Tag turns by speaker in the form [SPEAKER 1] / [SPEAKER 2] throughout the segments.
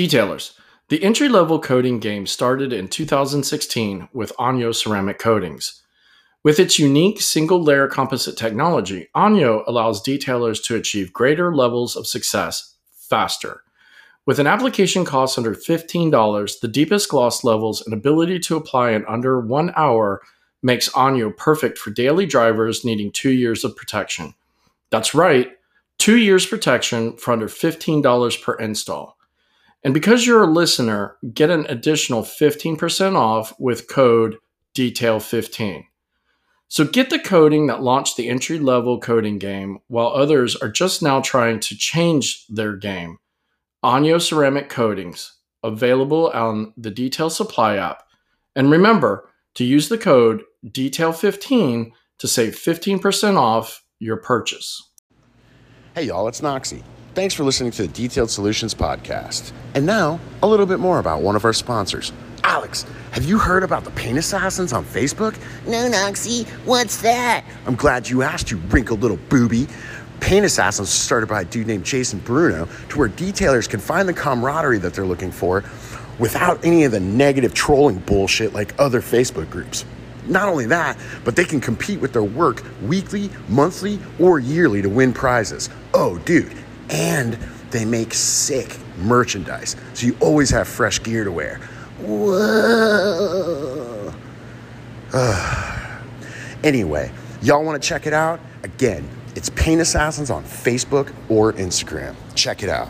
[SPEAKER 1] Detailers. The entry level coating game started in 2016 with Anyo ceramic coatings. With its unique single layer composite technology, Anyo allows detailers to achieve greater levels of success faster. With an application cost under $15, the deepest gloss levels and ability to apply in under one hour makes Anyo perfect for daily drivers needing two years of protection. That's right, two years protection for under $15 per install. And because you're a listener, get an additional 15% off with code DETAIL15. So get the coding that launched the entry level coding game while others are just now trying to change their game. Onyo Ceramic Coatings, available on the Detail Supply app. And remember to use the code DETAIL15 to save 15% off your purchase.
[SPEAKER 2] Hey, y'all, it's Noxie. Thanks for listening to the Detailed Solutions Podcast. And now, a little bit more about one of our sponsors. Alex, have you heard about the Paint Assassins on Facebook?
[SPEAKER 3] No, Noxie, what's that?
[SPEAKER 2] I'm glad you asked, you wrinkled little booby. Paint Assassins was started by a dude named Jason Bruno to where detailers can find the camaraderie that they're looking for without any of the negative trolling bullshit like other Facebook groups. Not only that, but they can compete with their work weekly, monthly, or yearly to win prizes. Oh, dude, and they make sick merchandise, so you always have fresh gear to wear. Whoa. anyway, y'all want to check it out? Again, it's Paint Assassins on Facebook or Instagram. Check it out.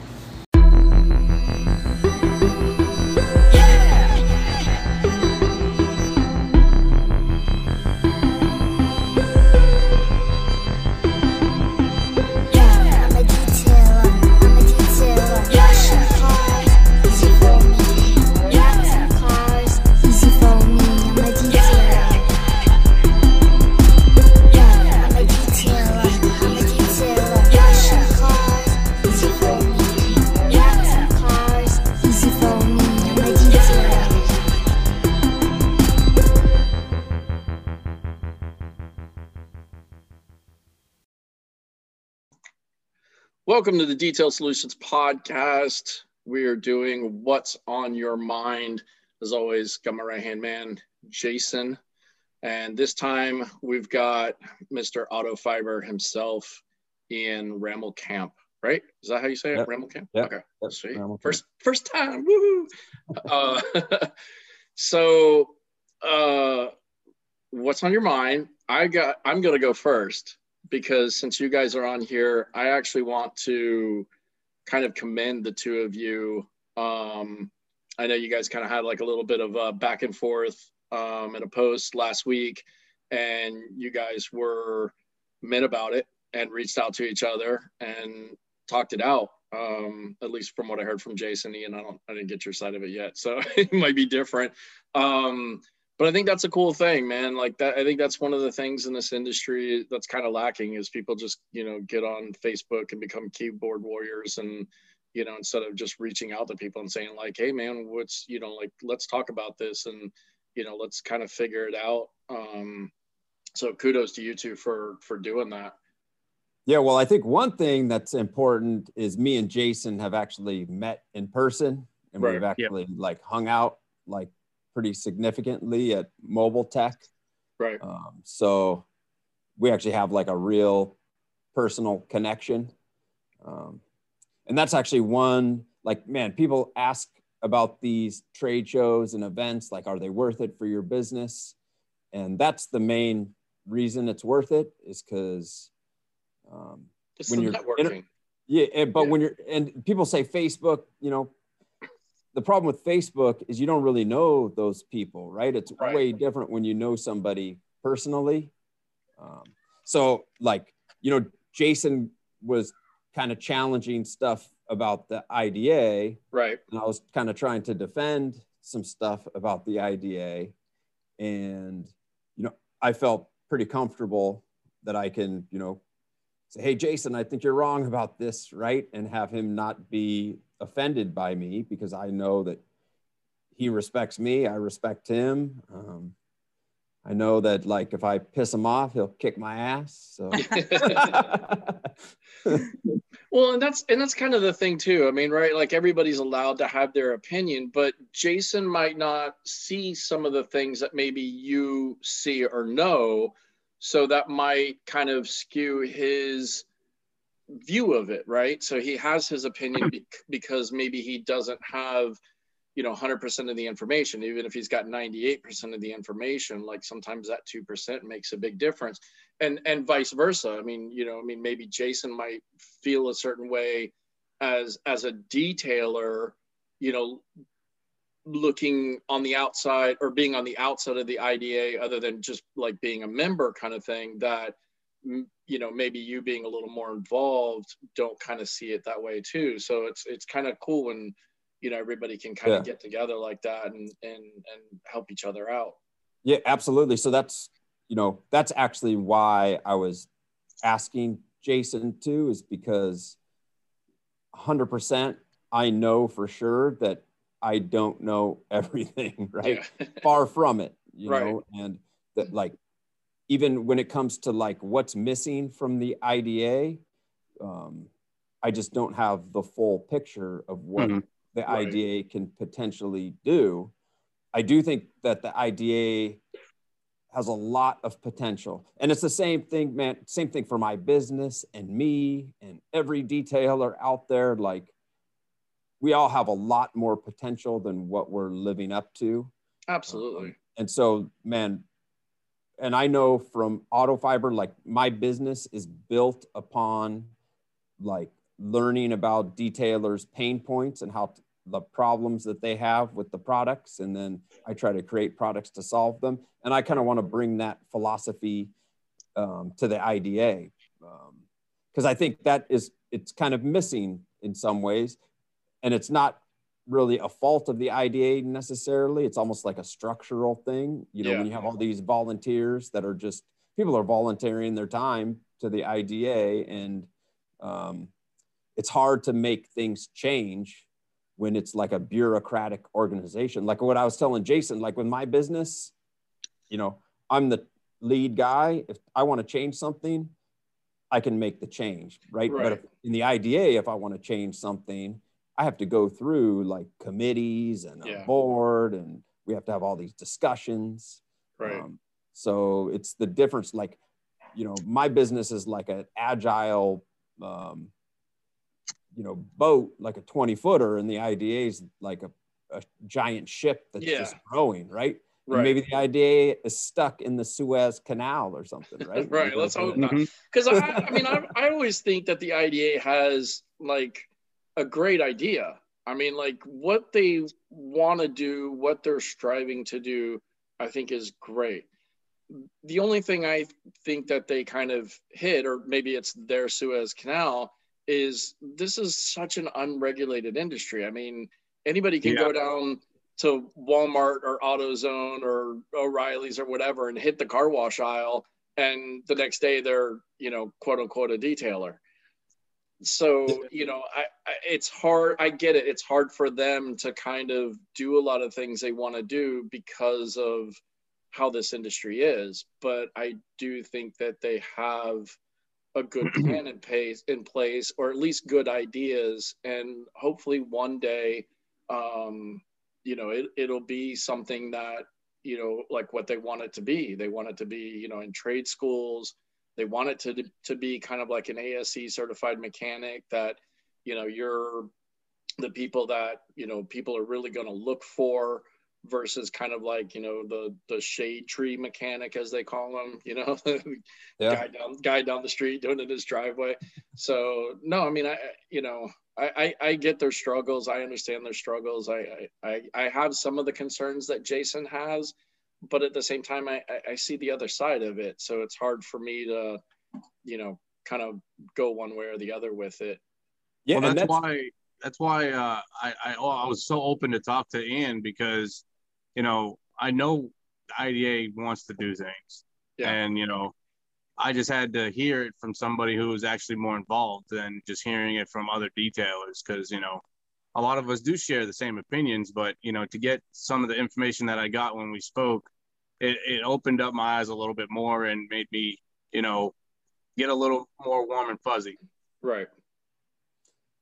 [SPEAKER 1] Welcome to the Detail Solutions Podcast. We are doing What's on Your Mind. As always, got my right hand man, Jason. And this time we've got Mr. Autofiber himself, Ian Rammelkamp, right? Is that how you say it?
[SPEAKER 4] Yep.
[SPEAKER 1] Rammelkamp?
[SPEAKER 4] Yep.
[SPEAKER 1] Okay.
[SPEAKER 4] Yep,
[SPEAKER 1] Sweet.
[SPEAKER 4] Rammelkamp.
[SPEAKER 1] First first time. Woohoo. uh, so uh what's on your mind? I got I'm gonna go first because since you guys are on here, I actually want to kind of commend the two of you. Um, I know you guys kind of had like a little bit of a back and forth um, in a post last week, and you guys were men about it and reached out to each other and talked it out. Um, at least from what I heard from Jason, Ian, I don't, I didn't get your side of it yet, so it might be different. Um, but I think that's a cool thing, man. Like that, I think that's one of the things in this industry that's kind of lacking is people just, you know, get on Facebook and become keyboard warriors and, you know, instead of just reaching out to people and saying like, hey, man, what's, you know, like, let's talk about this and, you know, let's kind of figure it out. Um, so kudos to you two for for doing that.
[SPEAKER 4] Yeah, well, I think one thing that's important is me and Jason have actually met in person and
[SPEAKER 1] Right,
[SPEAKER 4] we've actually like hung out like pretty significantly at Mobile Tech.
[SPEAKER 1] Right.
[SPEAKER 4] Um, so we actually have like a real personal connection. Um, and that's actually one like, man, people ask about these trade shows and events like, are they worth it for your business? And that's the main reason it's worth it is because um, When you're
[SPEAKER 1] networking.
[SPEAKER 4] yeah, but
[SPEAKER 1] Yeah.
[SPEAKER 4] when you're and people say Facebook, you know, the problem with Facebook is you don't really know those people, right? It's
[SPEAKER 1] Right.
[SPEAKER 4] way different when you know somebody personally. Um, so, like, you know, Jason was kind of challenging stuff about the IDA,
[SPEAKER 1] right.
[SPEAKER 4] and I was kind of trying to defend some stuff about the IDA, and you know, I felt pretty comfortable that I can, you know, say, hey, Jason, I think you're wrong about this, right? And have him not be offended by me because I know that he respects me, I respect him. Um, I know that like if I piss him off, he'll kick my ass. So
[SPEAKER 1] well, and that's and that's kind of the thing too. I mean, right? Like everybody's allowed to have their opinion, but Jason might not see some of the things that maybe you see or know, so that might kind of skew his view of it, right? So he has his opinion hmm. be- because maybe he doesn't have you know 100% of the information. Even if he's got 98% of the information like sometimes that 2% makes a big difference. And and vice versa. I mean you know i mean maybe jason might feel a certain way as as a detailer you know looking on the outside or being on the outside of the ida other than just like being a member kind of thing that you know maybe you being a little more involved don't kind of see it that way too. So it's it's kind of cool when you know everybody can kind of get together like that and and and help each other out.
[SPEAKER 4] Yeah absolutely. So that's you know that's actually why i was asking jason too is because 100% i know for sure that i don't know everything right yeah. far from it you right. know and that like even when it comes to like what's missing from the ida um, i just don't have the full picture of what mm-hmm the right. IDA can potentially do. I do think that the IDA has a lot of potential. And it's the same thing, man, same thing for my business and me and every detailer out there. Like, we all have a lot more potential than what we're living up to.
[SPEAKER 1] Absolutely. Um,
[SPEAKER 4] and so, man, and I know from Autofiber, like my business is built upon like learning about detailers' pain points and how to, the problems that they have with the products, and then I try to create products to solve them. And I kind of want to bring that philosophy um, to the IDA because um, I think that is it's kind of missing in some ways, and it's not really a fault of the IDA necessarily. It's almost like a structural thing. You know, yeah. when you have all these volunteers that are just people are volunteering their time to the IDA, and um, it's hard to make things change when it's like a bureaucratic organization. Like what I was telling Jason, like with my business, you know, I'm the lead guy. If I want to change something, I can make the change, right? right. But if, in the IDA, if I want to change something, I have to go through like committees and yeah. a board, and we have to have all these discussions.
[SPEAKER 1] Right. Um,
[SPEAKER 4] so it's the difference. Like, you know, my business is like an agile um, you know boat like a 20 footer and the IDA is like a, a giant ship that's yeah. just growing right Right. maybe the IDA is stuck in the Suez Canal or something, right?
[SPEAKER 1] right. Let's hope not. Because I, I mean, I, I always think that the IDA has like a great idea. I mean, like what they want to do, what they're striving to do, I think is great. The only thing I think that they kind of hit, or maybe it's their Suez Canal, is this is such an unregulated industry. I mean, anybody can yeah. go down to Walmart or AutoZone or O'Reilly's or whatever and hit the car wash aisle, and the next day they're you know quote unquote a detailer. So you know, I, I it's hard. I get it. It's hard for them to kind of do a lot of things they want to do because of how this industry is. But I do think that they have a good plan in place in place or at least good ideas and hopefully one day um, you know it, it'll be something that you know like what they want it to be they want it to be you know in trade schools they want it to to be kind of like an ASE certified mechanic that you know you're the people that you know people are really going to look for versus kind of like you know the the shade tree mechanic as they call them you know yeah. guy down guy down the street doing it in his driveway. So no i mean i you know I, I, I get their struggles. I understand their struggles. I, I i have some of the concerns that jason has but at the same time i i see the other side of it so it's hard for me to you know kind of go one way or the other with it
[SPEAKER 5] yeah well, that's, that's why that's why uh, I, I I was so open to talk to Ian because you know, I know the IDA wants to do things. Yeah. And, you know, I just had to hear it from somebody who was actually more involved than just hearing it from other detailers. Cause, you know, a lot of us do share the same opinions, but, you know, to get some of the information that I got when we spoke, it, it opened up my eyes a little bit more and made me, you know, get a little more warm and fuzzy.
[SPEAKER 1] Right.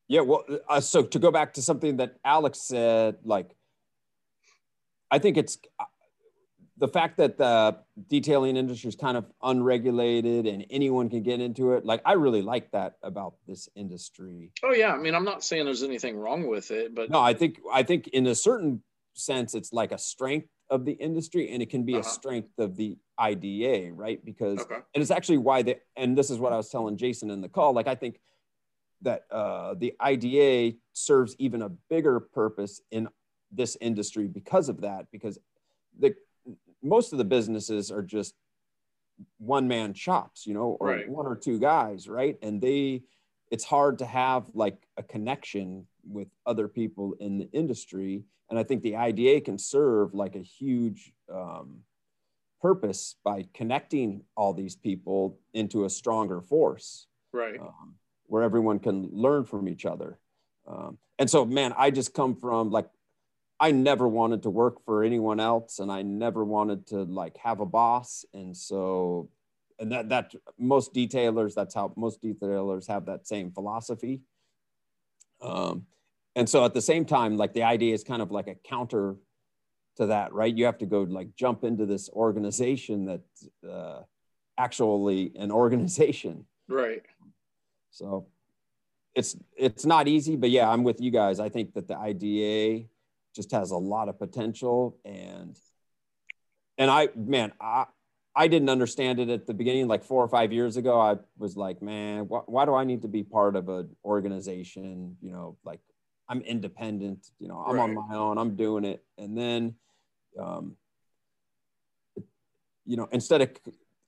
[SPEAKER 4] Yeah, well, uh, so to go back to something that Alex said, like, I think it's the fact that the detailing industry is kind of unregulated and anyone can get into it. Like, I really like that about this industry.
[SPEAKER 1] Oh yeah, I mean, I'm not saying there's anything wrong with it, but
[SPEAKER 4] No, I think I think in a certain sense, it's like a strength of the industry, and it can be a
[SPEAKER 1] Uh-huh.
[SPEAKER 4] strength of the IDA, right? Because
[SPEAKER 1] Okay.
[SPEAKER 4] and it's actually why they and this is what I was telling Jason in the call. Like, I think that uh, the IDA serves even a bigger purpose in this industry because of that. Because the most of the businesses are just one man shops, you know, or
[SPEAKER 1] Right.
[SPEAKER 4] one or two guys, right? And they, it's hard to have like a connection with other people in the industry. And I think the IDA can serve like a huge um, purpose by connecting all these people into a stronger force
[SPEAKER 1] right.
[SPEAKER 4] um, where everyone can learn from each other. Um, and so, man, I just come from like, I never wanted to work for anyone else and I never wanted to like have a boss. And so, and that, that most detailers, that's how most detailers have that same philosophy. Um, and so at the same time, like the IDA is kind of like a counter to that, right? You have to go like jump into this organization that's uh, actually an organization.
[SPEAKER 1] Right.
[SPEAKER 4] So it's it's not easy, but yeah, I'm with you guys. I think that the IDA just has a lot of potential and and I man, I I didn't understand it at the beginning like 4 or 5 years ago. I was like, man, wh- why do I need to be part of an organization, you know, like I'm independent, you know, I'm on my own, I'm doing it. And then um you know, instead of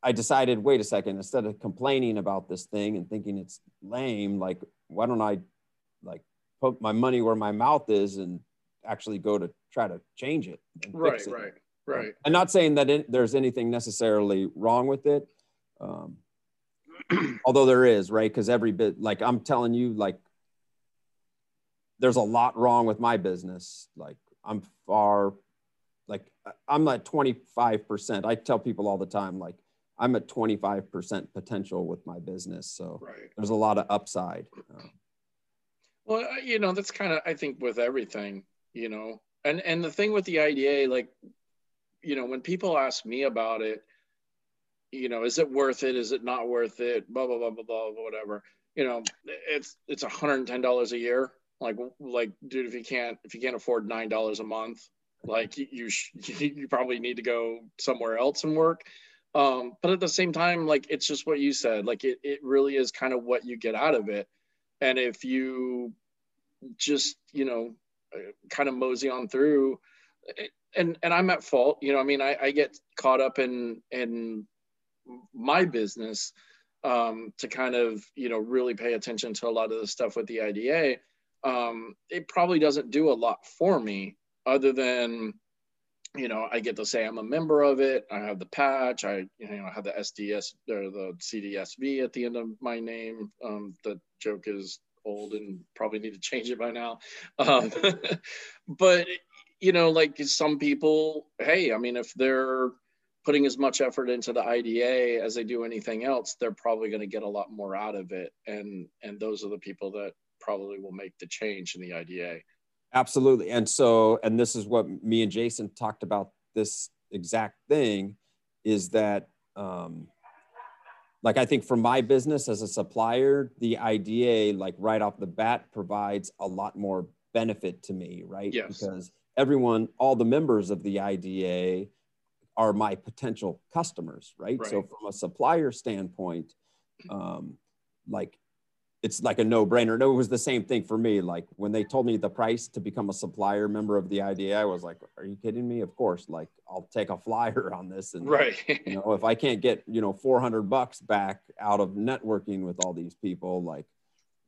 [SPEAKER 4] I decided, wait a second, instead of complaining about this thing and thinking it's lame, like, why don't I like put my money where my mouth is and actually go to try to change it? and
[SPEAKER 1] Right.
[SPEAKER 4] fix it?
[SPEAKER 1] Right. Right.
[SPEAKER 4] I'm not saying that it, there's anything necessarily wrong with it. Um, although there is, right? Because every bit, like I'm telling you, like there's a lot wrong with my business. Like I'm far, like I'm at 25%. I tell people all the time, like I'm at 25% potential with my business. So
[SPEAKER 1] Right.
[SPEAKER 4] there's a lot of upside. Um,
[SPEAKER 1] Well, you know, that's kind of I think with everything, you know, and and the thing with the IDA, like, you know, when people ask me about it, you know, is it worth it? Is it not worth it? Blah blah blah blah blah whatever. You know, it's it's hundred and ten dollars a year. Like like, dude, if you can't if you can't afford nine dollars a month, like you you probably need to go somewhere else and work. Um, but at the same time, like it's just what you said. Like it it really is kind of what you get out of it. And if you just you know kind of mosey on through. And and i'm at fault. You know i mean i, I get caught up in in my business um, to kind of you know really pay attention to a lot of the stuff with the ida um, it probably doesn't do a lot for me other than you know i get to say i'm a member of it. I have the patch. I you know have the sds or the cdsv at the end of my name. Um, the joke is old and probably need to change it by now. Um, but you know, like some people, hey, I mean, if they're putting as much effort into the IDA as they do anything else, they're probably going to get a lot more out of it, and and those are the people that probably will make the change in the IDA.
[SPEAKER 4] Absolutely. And so, and this is what me and Jason talked about this exact thing is that, um, like, I think for my business as a supplier, the IDA, like right off the bat, provides a lot more benefit to me, right?
[SPEAKER 1] Yes.
[SPEAKER 4] Because everyone, all the members of the IDA are my potential customers, right?
[SPEAKER 1] right.
[SPEAKER 4] So, from a supplier standpoint, um, like it's like a no-brainer. No, it was the same thing for me. Like when they told me the price to become a supplier member of the IDA, I was like, "Are you kidding me?" Of course. Like I'll take a flyer on this, and
[SPEAKER 1] Right.
[SPEAKER 4] you know, if I can't get you know 400 bucks back out of networking with all these people, like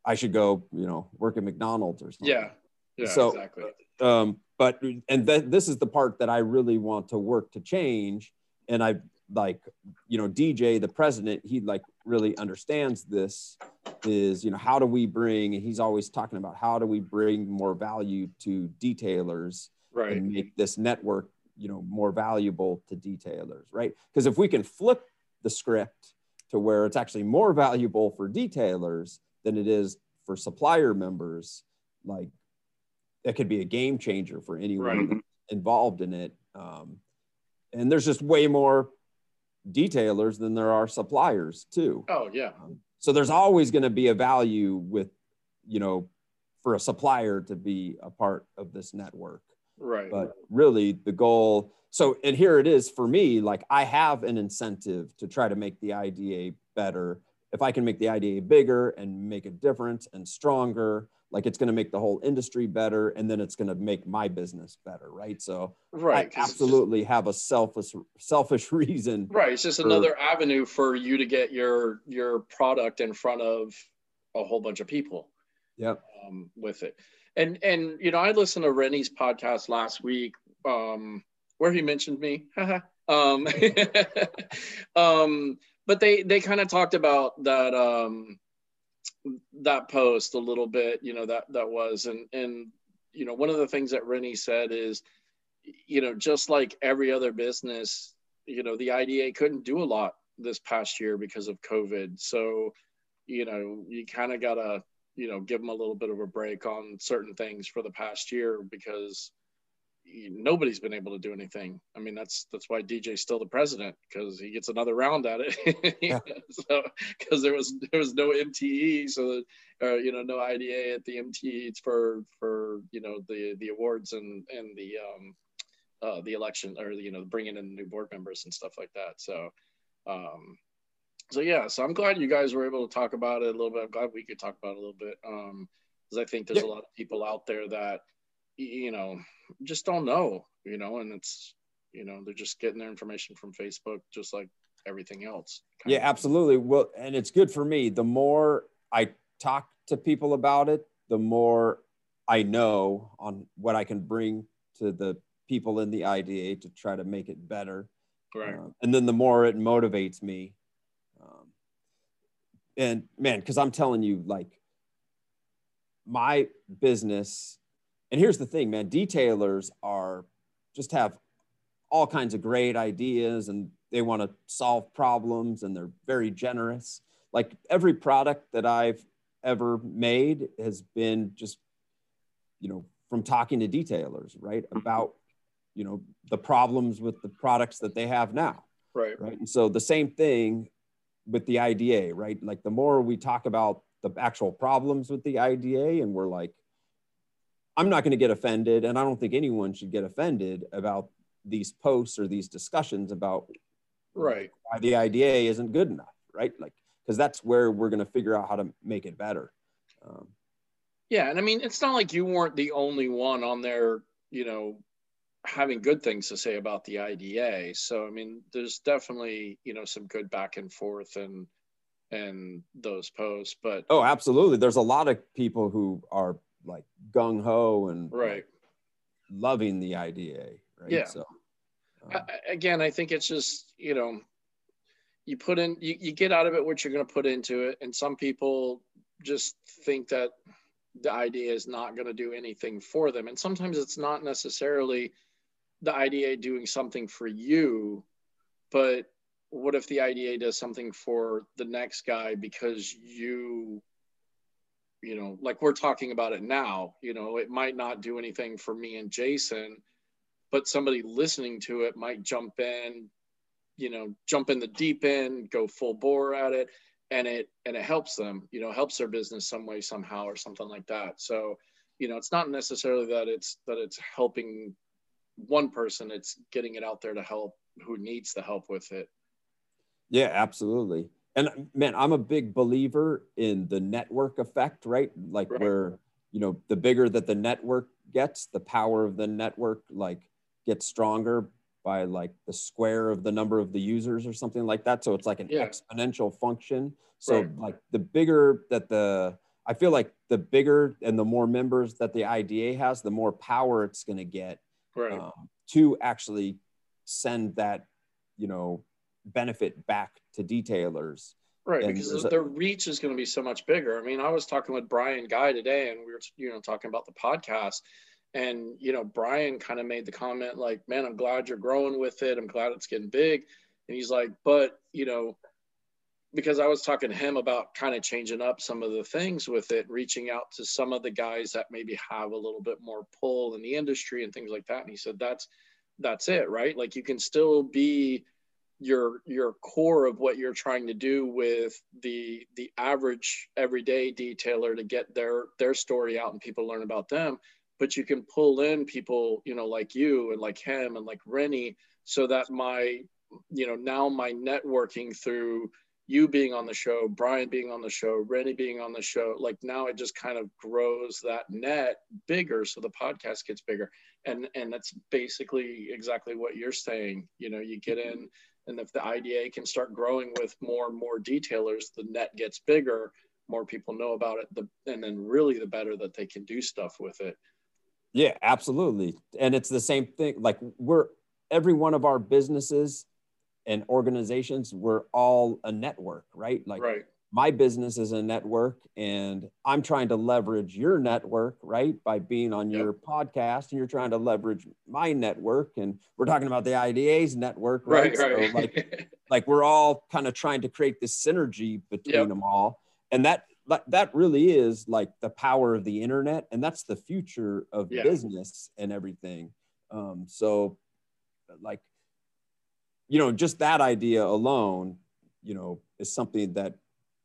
[SPEAKER 4] I should go, you know, work at McDonald's or something.
[SPEAKER 1] yeah. Yeah.
[SPEAKER 4] So-
[SPEAKER 1] exactly.
[SPEAKER 4] Um, but and th- this is the part that I really want to work to change, and I like you know DJ the president he like really understands this is you know how do we bring he's always talking about how do we bring more value to detailers
[SPEAKER 1] Right.
[SPEAKER 4] and make this network you know more valuable to detailers right because if we can flip the script to where it's actually more valuable for detailers than it is for supplier members like that could be a game changer for anyone
[SPEAKER 1] Right.
[SPEAKER 4] involved in it um, and there's just way more detailers than there are suppliers too
[SPEAKER 1] Oh yeah.
[SPEAKER 4] um, so there's always going to be a value with, you know, for a supplier to be a part of this network.
[SPEAKER 1] Right.
[SPEAKER 4] But really, the goal. So, and here it is for me. Like I have an incentive to try to make the IDA better. If I can make the IDA bigger and make a difference and stronger, like it's going to make the whole industry better, and then it's going to make my business better, right? So,
[SPEAKER 1] right.
[SPEAKER 4] I
[SPEAKER 1] it's just-
[SPEAKER 4] absolutely have a selfish selfish reason
[SPEAKER 1] Right. It's just
[SPEAKER 4] for-
[SPEAKER 1] another avenue for you to get your your product in front of a whole bunch of people
[SPEAKER 4] Yep.
[SPEAKER 1] um, with it. And and you know, I listened to Renny's podcast last week um, where he mentioned me. um, um, but they they kind of talked about that um, that post a little bit. You know that that was and and you know one of the things that Renny said is you know just like every other business you know the IDA couldn't do a lot this past year because of COVID. So you know you kind of gotta you know give them a little bit of a break on certain things for the past year because nobody's been able to do anything. I mean that's that's why DJ's still the president because he gets another round at it.
[SPEAKER 4] Yeah.
[SPEAKER 1] so because there was there was no MTE, so that, uh, you know no IDA at the MTE for for you know the the awards and and the um uh, the election or you know bringing in new board members and stuff like that. So, um, so yeah, so I'm glad you guys were able to talk about it a little bit. I'm glad we could talk about it a little bit because I think there's
[SPEAKER 4] Yeah.
[SPEAKER 1] a lot of people out there that you know just don't know, you know, and it's you know they're just getting their information from Facebook just like everything else.
[SPEAKER 4] Yeah,
[SPEAKER 1] of.
[SPEAKER 4] absolutely. Well, and it's good for me. The more I talk to people about it, the more I know on what I can bring to the people in the IDA to try to make it better.
[SPEAKER 1] Right.
[SPEAKER 4] Um, and then the more it motivates me. Um, and man, because I'm telling you, like, my business, and here's the thing, man, detailers are just have all kinds of great ideas and they want to solve problems and they're very generous. Like every product that I've ever made has been just, you know, from talking to detailers, right? Mm-hmm. About, you know, the problems with the products that they have now,
[SPEAKER 1] right.
[SPEAKER 4] right? And so the same thing with the IDA, right? Like the more we talk about the actual problems with the IDA and we're like, I'm not going to get offended, and I don't think anyone should get offended about these posts or these discussions about
[SPEAKER 1] Right.
[SPEAKER 4] why the IDA isn't good enough, right? Like, because that's where we're going to figure out how to make it better. Um,
[SPEAKER 1] Yeah, and I mean, it's not like you weren't the only one on there, you know, having good things to say about the IDA. So I mean, there's definitely, you know, some good back and forth and and those posts, but
[SPEAKER 4] oh, absolutely. There's a lot of people who are like gung ho and
[SPEAKER 1] right.
[SPEAKER 4] loving the IDA, right?
[SPEAKER 1] Yeah.
[SPEAKER 4] So, um,
[SPEAKER 1] I- again, I think it's just, you know, you put in you, you get out of it what you're going to put into it and some people just think that the IDA is not going to do anything for them and sometimes it's not necessarily the IDA doing something for you but what if the IDA does something for the next guy because you you know like we're talking about it now you know it might not do anything for me and Jason but somebody listening to it might jump in you know jump in the deep end go full bore at it and it and it helps them you know helps their business some way somehow or something like that so you know it's not necessarily that it's that it's helping one person it's getting it out there to help who needs the help with it
[SPEAKER 4] yeah, absolutely. And man, I'm a big believer in the network effect, right? Like
[SPEAKER 1] Right.
[SPEAKER 4] where, you know, the bigger that the network gets, the power of the network like gets stronger by like the square of the number of the users or something like that. So it's like an
[SPEAKER 1] Yeah.
[SPEAKER 4] exponential function. So
[SPEAKER 1] Right.
[SPEAKER 4] like the bigger that the I feel like the bigger and the more members that the IDA has, the more power it's going to get
[SPEAKER 1] right
[SPEAKER 4] um, to actually send that, you know, benefit back to detailers.
[SPEAKER 1] Right,
[SPEAKER 4] And
[SPEAKER 1] because their reach is going to be so much bigger. I mean, I was talking with Brian Guy today, and we were, you know, talking about the podcast, and you know brian kind of made the comment like man i'm glad you're growing with it i'm glad it's getting big and he's like but you know because i was talking to him about kind of changing up some of the things with it reaching out to some of the guys that maybe have a little bit more pull in the industry and things like that and he said that's that's it right like you can still be your your core of what you're trying to do with the the average everyday detailer to get their their story out and people learn about them. But you can pull in people you know like you and like him and like renny so that my you know now my networking through you being on the show brian being on the show renny being on the show like now it just kind of grows that net bigger so the podcast gets bigger. And and that's basically exactly what you're saying. You know you get mm-hmm. in and if the IDA can start growing with more and more detailers, the net gets bigger, more people know about it, the, and then really the better that they can do stuff with it.
[SPEAKER 4] Yeah, absolutely. And it's the same thing. Like we're every one of our businesses and organizations, we're all a network, right? Like
[SPEAKER 1] right
[SPEAKER 4] my business is a network and I'm trying to leverage your network, right? By being on your yep. podcast and you're trying to leverage my network. And we're talking about the IDA's network, right?
[SPEAKER 1] right, right.
[SPEAKER 4] So like, like we're all kind of trying to create this synergy between yep. them all. And that, that really is like the power of the internet. And that's the future of yeah. business and everything. Um, so like, you know, just that idea alone, you know, is something that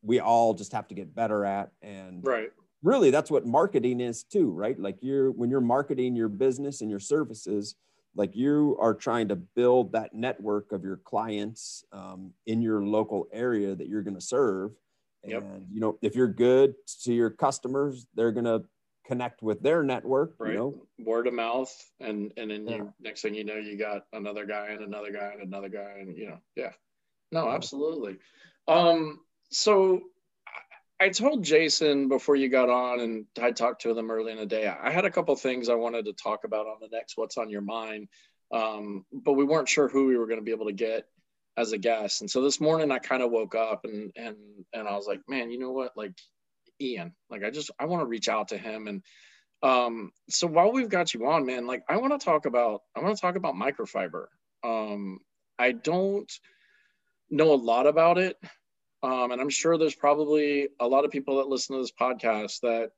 [SPEAKER 4] we all just have to get better at. And
[SPEAKER 1] right.
[SPEAKER 4] really that's what marketing is too right? Like you're when you're marketing your business and your services like you are trying to build that network of your clients um, in your local area that you're going to serve and yep. you know if you're good to your customers they're going to connect with their network
[SPEAKER 1] right.
[SPEAKER 4] you know?
[SPEAKER 1] Word of mouth and and then yeah. you next thing you know you got another guy and another guy and another guy and you know yeah. No absolutely. Um so I told Jason before you got on, and I talked to them early in the day. I had a couple things I wanted to talk about on the next "What's on Your Mind," um, but we weren't sure who we were going to be able to get as a guest. And so this morning, I kind of woke up and and and I was like, man, you know what? Like Ian, like I just I want to reach out to him. And um, so while we've got you on, man, like I want to talk about I want to talk about microfiber. Um, I don't know a lot about it. Um, and I'm sure there's probably a lot of people that listen to this podcast that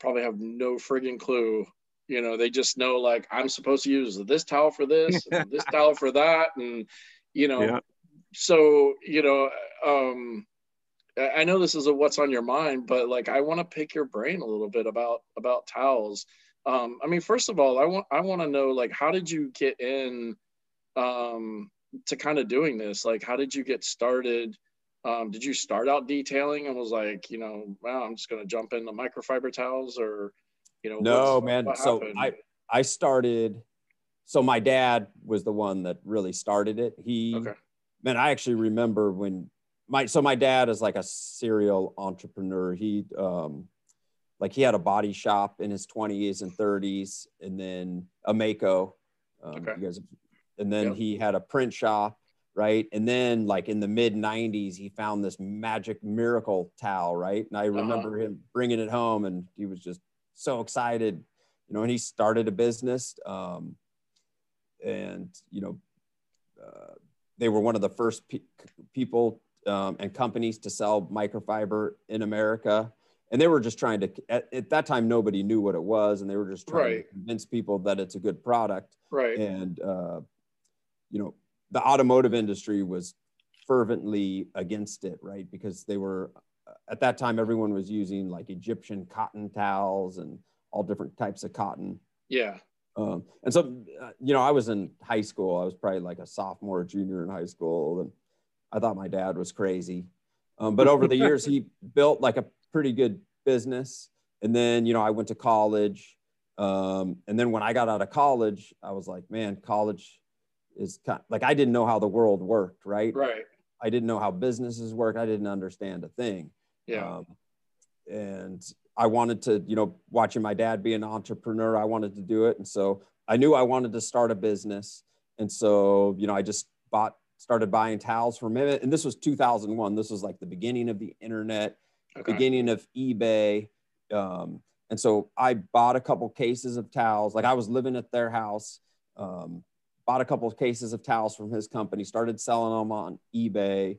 [SPEAKER 1] probably have no friggin' clue. You know, they just know like I'm supposed to use this towel for this, and this towel for that, and you know, yeah. so you know, um, I know this is a what's on your mind, but like I want to pick your brain a little bit about about towels. Um, I mean, first of all, I want I want to know like how did you get in um, to kind of doing this? Like, how did you get started? Um, did you start out detailing and was like, you know, wow, I'm just going to jump into microfiber towels or, you know,
[SPEAKER 4] no, man. So I, I started, so my dad was the one that really started it. He, okay. man, I actually remember when my, so my dad is like a serial entrepreneur. He, um, like he had a body shop in his 20s and 30s and then a Maaco. Um, okay. Guys, and then yep. he had a print shop right? And then like in the mid 90s, he found this magic miracle towel, right? And I uh-huh. remember uh-huh. him bringing it home and he was just so excited, you know, and he started a business. Um, and, you know, uh, they were one of the first pe- people um, and companies to sell microfiber in America. And they were just trying to, at, at, that time, nobody knew what it was. And they were just trying right. to convince people that it's a good product.
[SPEAKER 1] Right.
[SPEAKER 4] And, uh, you know, the automotive industry was fervently against it, right? Because they were at that time everyone was using like Egyptian cotton towels and all different types of cotton.
[SPEAKER 1] Yeah.
[SPEAKER 4] Um, and so, uh, you know, I was in high school. I was probably like a sophomore, junior in high school, and I thought my dad was crazy. Um, but over the years, he built like a pretty good business. And then, you know, I went to college. Um, and then when I got out of college, I was like, man, college is kind of, like I didn't know how the world worked, right?
[SPEAKER 1] Right.
[SPEAKER 4] I didn't know how businesses work. I didn't understand a thing.
[SPEAKER 1] Yeah. Um,
[SPEAKER 4] and I wanted to, you know, watching my dad be an entrepreneur, I wanted to do it. And so I knew I wanted to start a business. And so, you know, I just bought, started buying towels from him. And this was 2001. This was like the beginning of the internet, okay. beginning of eBay. Um, and so I bought a couple cases of towels. Like I was living at their house, um, bought a couple of cases of towels from his company, started selling them on eBay,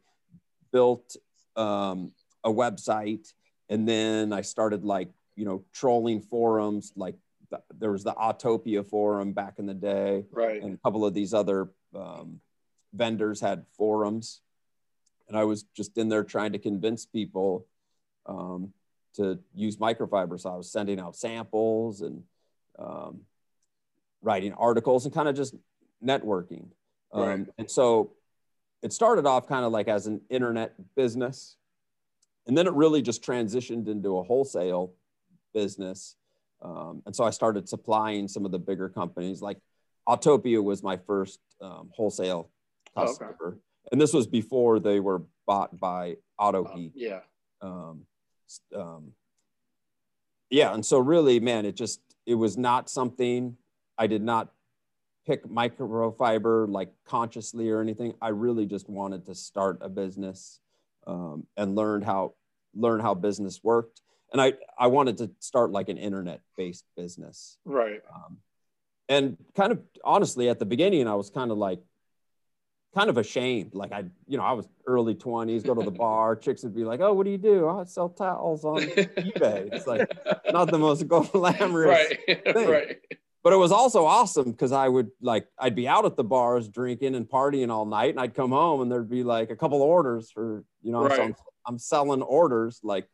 [SPEAKER 4] built um, a website, and then I started like you know trolling forums. Like th- there was the Autopia forum back in the day,
[SPEAKER 1] Right.
[SPEAKER 4] and a couple of these other um, vendors had forums and i was just in there trying to convince people um, to use microfiber so i was sending out samples and um, writing articles and kind of just networking um,
[SPEAKER 1] Right.
[SPEAKER 4] and so it started off kind of like as an internet business and then it really just transitioned into a wholesale business um, and so i started supplying some of the bigger companies like autopia was my first um, wholesale
[SPEAKER 1] Oh, okay.
[SPEAKER 4] customer and this was before they were bought by autogeek
[SPEAKER 1] yeah.
[SPEAKER 4] um, um, yeah and so really man it just it was not something i did not pick microfiber like consciously or anything i really just wanted to start a business um, and learned how learn how business worked and i i wanted to start like an internet based business
[SPEAKER 1] Right.
[SPEAKER 4] um, and kind of honestly at the beginning i was kind of like kind of ashamed like i you know i was early 20s go to the bar chicks would be like oh what do you do oh, i sell towels on ebay it's like not the most glamorous
[SPEAKER 1] right.
[SPEAKER 4] thing.
[SPEAKER 1] right.
[SPEAKER 4] But it was also awesome because i would like i'd be out at the bars drinking and partying all night and i'd come home and there'd be like a couple orders for you know so I'm, I'm selling orders like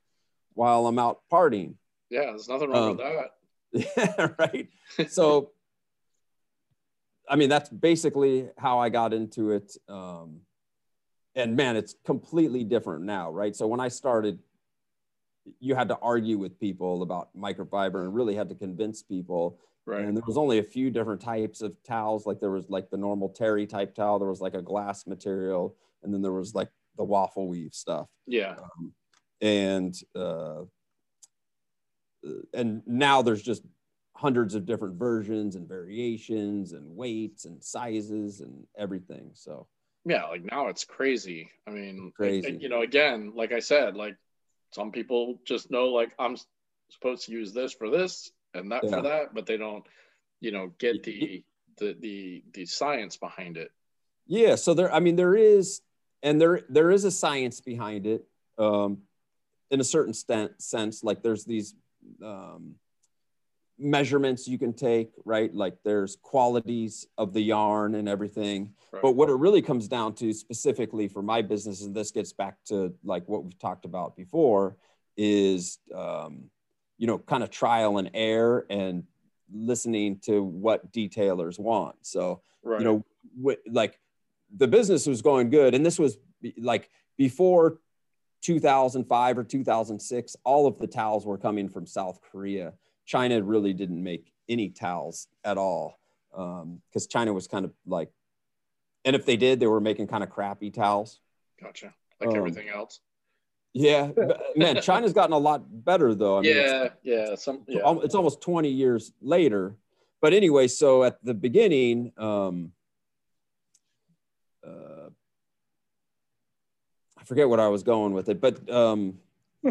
[SPEAKER 4] while i'm out partying
[SPEAKER 1] Yeah. There's nothing wrong
[SPEAKER 4] Um,
[SPEAKER 1] with that.
[SPEAKER 4] yeah, right. So, I mean, that's basically how I got into it. Um, and man, it's completely different now, right? So when I started, you had to argue with people about microfiber and really had to convince people.
[SPEAKER 1] Right.
[SPEAKER 4] And there was only a few different types of towels. Like there was like the normal terry type towel, there was like a glass material, and then there was like the waffle weave stuff
[SPEAKER 1] yeah.
[SPEAKER 4] um, and uh, and now there's just hundreds of different versions and variations and weights and sizes and everything so
[SPEAKER 1] Yeah. Like now it's crazy. I mean,
[SPEAKER 4] Crazy.
[SPEAKER 1] like, you know, again, like I said, like some people just know, like, I'm supposed to use this for this and that
[SPEAKER 4] Yeah.
[SPEAKER 1] for that, but they don't, you know, get the, the, the, the science behind it.
[SPEAKER 4] yeah so there i mean there is and there there is a science behind it um, in a certain stent, sense like there's these um, measurements you can take right like there's qualities of the yarn and everything
[SPEAKER 1] Right.
[SPEAKER 4] but what it really comes down to specifically for my business and this gets back to like what we've talked about before is um, you know kind of trial and error and listening to what detailers want so
[SPEAKER 1] right.
[SPEAKER 4] you know wh- like the business was going good and this was like before 2005 or 2006 all of the towels were coming from south korea china really didn't make any towels at all because china was kind of like and if they did they were making kind of crappy towels
[SPEAKER 1] gotcha. Like
[SPEAKER 4] um,
[SPEAKER 1] everything else.
[SPEAKER 4] Yeah man china's gotten a lot better though I mean, it's-
[SPEAKER 1] yeah. Yeah. Some, yeah.
[SPEAKER 4] it's almost 20 years later but anyway so at the beginning um uh, i forget what i was going with it but um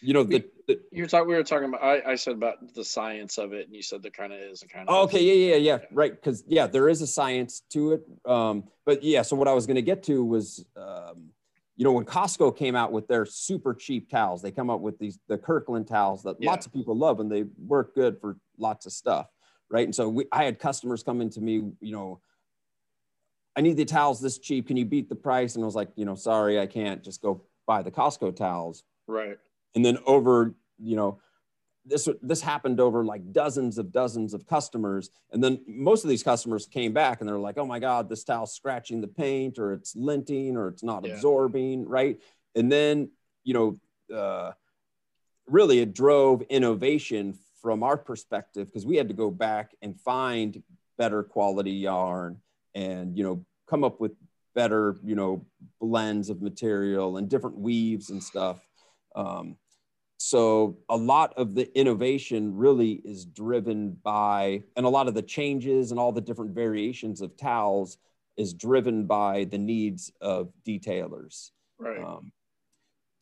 [SPEAKER 4] you know the, the
[SPEAKER 1] you were talking, we were talking about, I, I said about the science of it and you said there kind of is a kind of
[SPEAKER 4] oh, okay yeah yeah yeah right because yeah there is a science to it um but yeah so what i was going to get to was um you know when costco came out with their super cheap towels they come up with these the kirkland towels that
[SPEAKER 1] Yeah.
[SPEAKER 4] lots of people love and they work good for lots of stuff right? And so we, i had customers come into me you know i need the towels this cheap. Can you beat the price? And i was like you know sorry i can't. Just go buy the costco towels.
[SPEAKER 1] Right.
[SPEAKER 4] and then over you know this this happened over like dozens of dozens of customers and then most of these customers came back and they're like oh my god this towel's scratching the paint or it's linting or it's not
[SPEAKER 1] Yeah.
[SPEAKER 4] absorbing right and then you know uh, really it drove innovation from our perspective because we had to go back and find better quality yarn and you know come up with better you know blends of material and different weaves and stuff um, so a lot of the innovation really is driven by and a lot of the changes and all the different variations of towels is driven by the needs of detailers
[SPEAKER 1] Right.
[SPEAKER 4] um,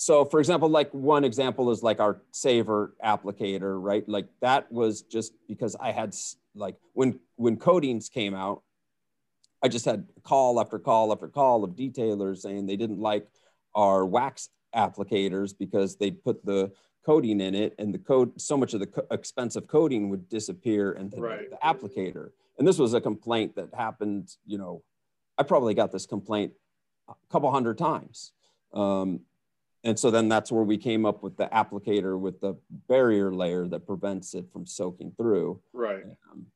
[SPEAKER 4] so for example, like one example is like our saver applicator, right? Like that was just because I had like when when coatings came out, I just had call after call after call of detailers saying they didn't like our wax applicators because they put the coating in it and the code so much of the co- expensive coating would disappear and the,
[SPEAKER 1] Right.
[SPEAKER 4] the applicator and this was a complaint that happened you know i probably got this complaint a couple hundred times um, and so then that's where we came up with the applicator with the barrier layer that prevents it from soaking through
[SPEAKER 1] Right.
[SPEAKER 4] um,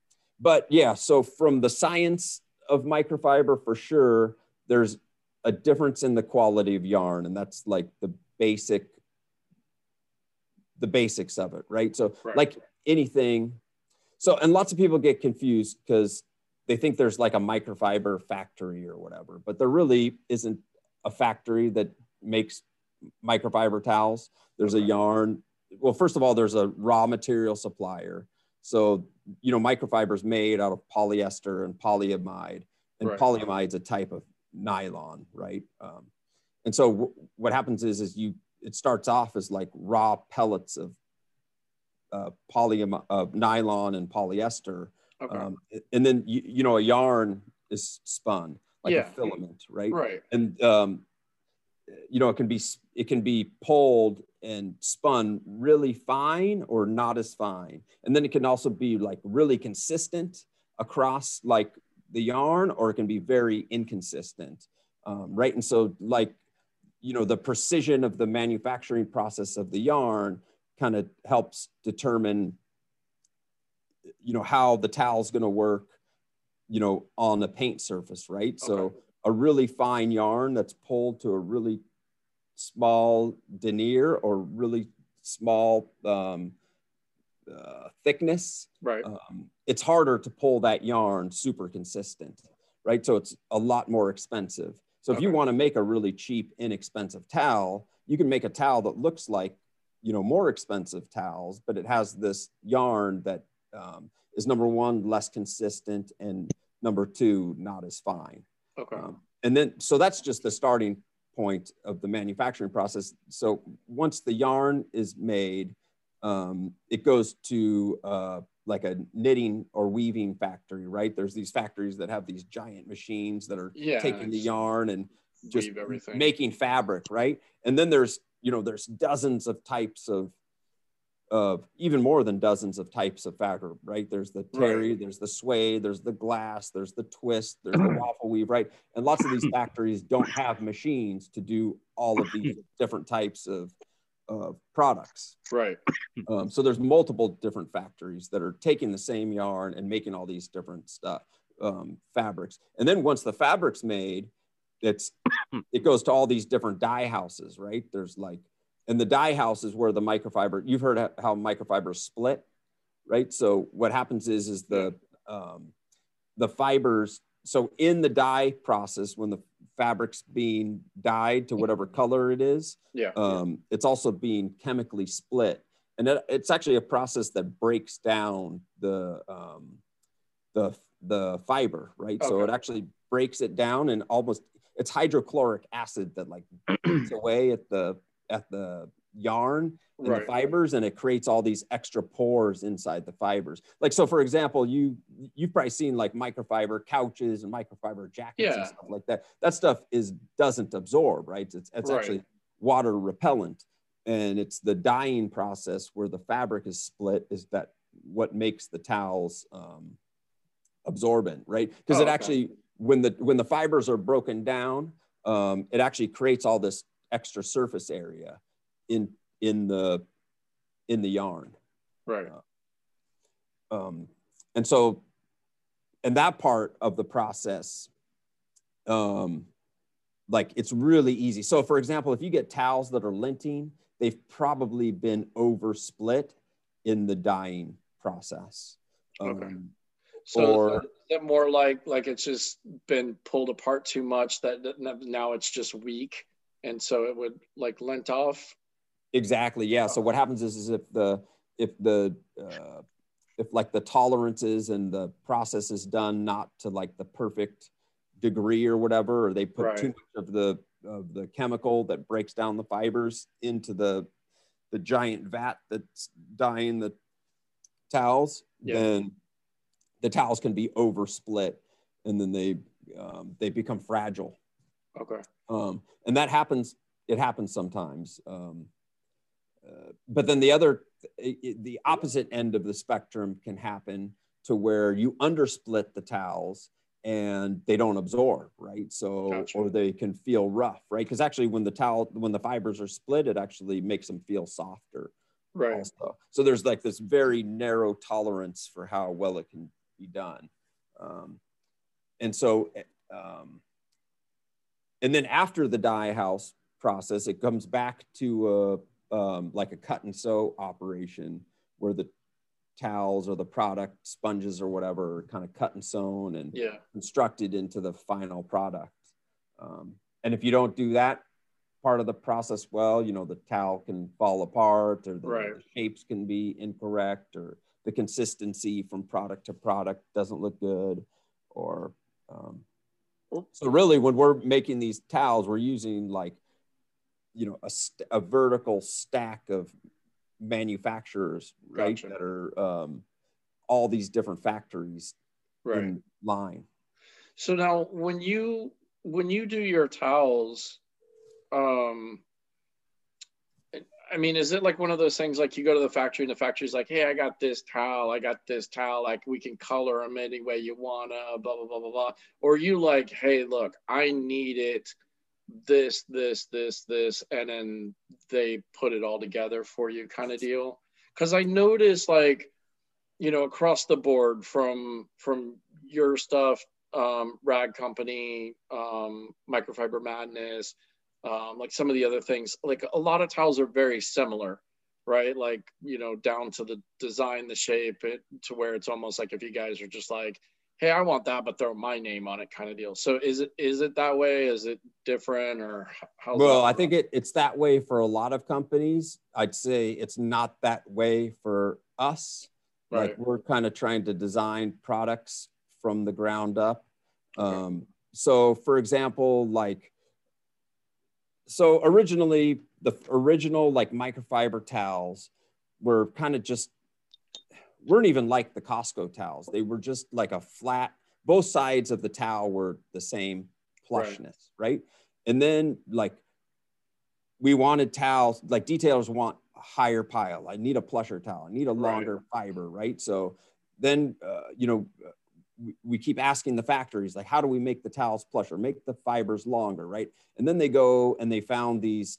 [SPEAKER 4] but yeah, so from the science of microfiber, for sure, there's a difference in the quality of yarn, and that's like the basic, the basics of it, right? So,
[SPEAKER 1] Right.
[SPEAKER 4] like anything, so and lots of people get confused because they think there's like a microfiber factory or whatever, but there really isn't a factory that makes microfiber towels. There's a yarn. Well, first of all, there's a raw material supplier. So, you know, microfiber is made out of polyester and polyamide, and
[SPEAKER 1] Right.
[SPEAKER 4] polyamide's a type of nylon, right? Um, and so, w- what happens is, is you it starts off as like raw pellets of uh, polyam of nylon and polyester,
[SPEAKER 1] Okay.
[SPEAKER 4] um, and then you, you know a yarn is spun like
[SPEAKER 1] Yeah.
[SPEAKER 4] a filament, right?
[SPEAKER 1] right.
[SPEAKER 4] and um, you know it can be it can be pulled and spun really fine or not as fine and then it can also be like really consistent across like the yarn or it can be very inconsistent um, right and so like you know the precision of the manufacturing process of the yarn kind of helps determine you know how the towel's going to work you know on the paint surface right so a really fine yarn that's pulled to a really small denier or really small um, uh, thickness
[SPEAKER 1] Right.
[SPEAKER 4] um, it's harder to pull that yarn super consistent, right? So it's a lot more expensive. So if you want to make a really cheap, inexpensive towel, you can make a towel that looks like, you know, more expensive towels, but it has this yarn that um, is number one, less consistent, and number two, not as fine.
[SPEAKER 1] okay.
[SPEAKER 4] Um, and then, so that's just the starting point of the manufacturing process. So once the yarn is made, um, it goes to uh, like a knitting or weaving factory, right? There's these factories that have these giant machines that are
[SPEAKER 1] Yeah,
[SPEAKER 4] taking the yarn and just
[SPEAKER 1] everything.
[SPEAKER 4] making fabric, right? And then there's, you know, there's dozens of types of, of even more than dozens of types of fabric, right? There's the terry,
[SPEAKER 1] Right.
[SPEAKER 4] there's the suede, there's the glass, there's the twist, there's the waffle weave, right? And lots of these factories don't have machines to do all of these different types of, of products.
[SPEAKER 1] Right.
[SPEAKER 4] Um, so there's multiple different factories that are taking the same yarn and making all these different stuff, um, fabrics. And then once the fabric's made, it's it goes to all these different dye houses, right? There's like, and the dye house is where the microfiber. You've heard how- how microfiber split, right? So what happens is is the um, the fibers. So in the dye process, when the fabric's being dyed to whatever color it is,
[SPEAKER 1] Yeah.
[SPEAKER 4] um, it's also being chemically split. And it, it's actually a process that breaks down the um, the the fiber right? So it actually breaks it down and almost it's hydrochloric acid that like eats away at the at the yarn and
[SPEAKER 1] Right.
[SPEAKER 4] the fibers and it creates all these extra pores inside the fibers like so for example you you've probably seen like microfiber couches and microfiber jackets
[SPEAKER 1] Yeah.
[SPEAKER 4] and stuff like that that stuff is doesn't absorb right it's, it's
[SPEAKER 1] Right.
[SPEAKER 4] actually water repellent and it's the dyeing process where the fabric is split is that what makes the towels um, absorbent right because
[SPEAKER 1] Oh,
[SPEAKER 4] it
[SPEAKER 1] okay.
[SPEAKER 4] actually when the when the fibers are broken down um, it actually creates all this extra surface area in in the in the yarn
[SPEAKER 1] Right.
[SPEAKER 4] um, and so and that part of the process um, like it's really easy so for example if you get towels that are linting they've probably been over split in the dyeing process
[SPEAKER 1] Okay.
[SPEAKER 4] Um,
[SPEAKER 1] So
[SPEAKER 4] Or-
[SPEAKER 1] is it more like like it's just been pulled apart too much that that now it's just weak, and so it would like lint off.
[SPEAKER 4] Exactly. Yeah. So what happens is, is if the if the uh, if like the tolerances and the process is done not to like the perfect degree or whatever, or they put too much of the of the chemical that breaks down the fibers into the the giant vat that's dyeing the towels,
[SPEAKER 1] Yeah.
[SPEAKER 4] then the towels can be oversplit, and then they um, they become fragile.
[SPEAKER 1] Okay.
[SPEAKER 4] Um, and that happens. It happens sometimes. Um, uh, but then the other, the opposite end of the spectrum can happen to where you undersplit the towels and they don't absorb, right? So,
[SPEAKER 1] Gotcha.
[SPEAKER 4] or they can feel rough, right? Because actually, when the towel, when the fibers are split, it actually makes them feel softer
[SPEAKER 1] Right.
[SPEAKER 4] also. So there's like this very narrow tolerance for how well it can be done. Um, and so, um, and then after the dye house process, it comes back to a, um, like a cut and sew operation where the towels or the product sponges or whatever are kind of cut and sewn and
[SPEAKER 1] Yeah.
[SPEAKER 4] constructed into the final product. Um, and if you don't do that part of the process well, you know, the towel can fall apart or the,
[SPEAKER 1] Right.
[SPEAKER 4] the shapes can be incorrect or the consistency from product to product doesn't look good or um, so really when we're making these towels we're using like you know a, st- a vertical stack of manufacturers right
[SPEAKER 1] Gotcha.
[SPEAKER 4] that are um, all these different factories
[SPEAKER 1] Right.
[SPEAKER 4] in line
[SPEAKER 1] So now when you when you do your towels, um I mean, is it like one of those things like you go to the factory and the factory's like, hey, I got this towel, I got this towel, like we can color them any way you wanna, blah blah blah blah blah. Or you like, hey, look, I need it this, this, this, this, and then they put it all together for you kind of deal. Cause I noticed like, you know, across the board from from your stuff um, Rag Company, um, Microfiber Madness, um, like some of the other things. Like a lot of towels are very similar, right? Like you know, down to the design, the shape, it to where it's almost like if you guys are just like, hey, I want that, but throw my name on it, kind of deal. So is it is it that way? Is it different or h- how's
[SPEAKER 4] well i think it, it's that way for a lot of companies i'd say it's not that way for us
[SPEAKER 1] right?
[SPEAKER 4] like we're kind of trying to design products from the ground up
[SPEAKER 1] Okay.
[SPEAKER 4] um, so for example like so originally the original like microfiber towels were kind of just weren't even like the costco towels. They were just like a flat both sides of the towel were the same plushness right, and then like we wanted towels like detailers want a higher pile. I need a plusher towel. I need a
[SPEAKER 1] Right.
[SPEAKER 4] longer fiber right? So then uh, you know we, we keep asking the factories like how do we make the towels plusher? Make the fibers longer right? And then they go and they found these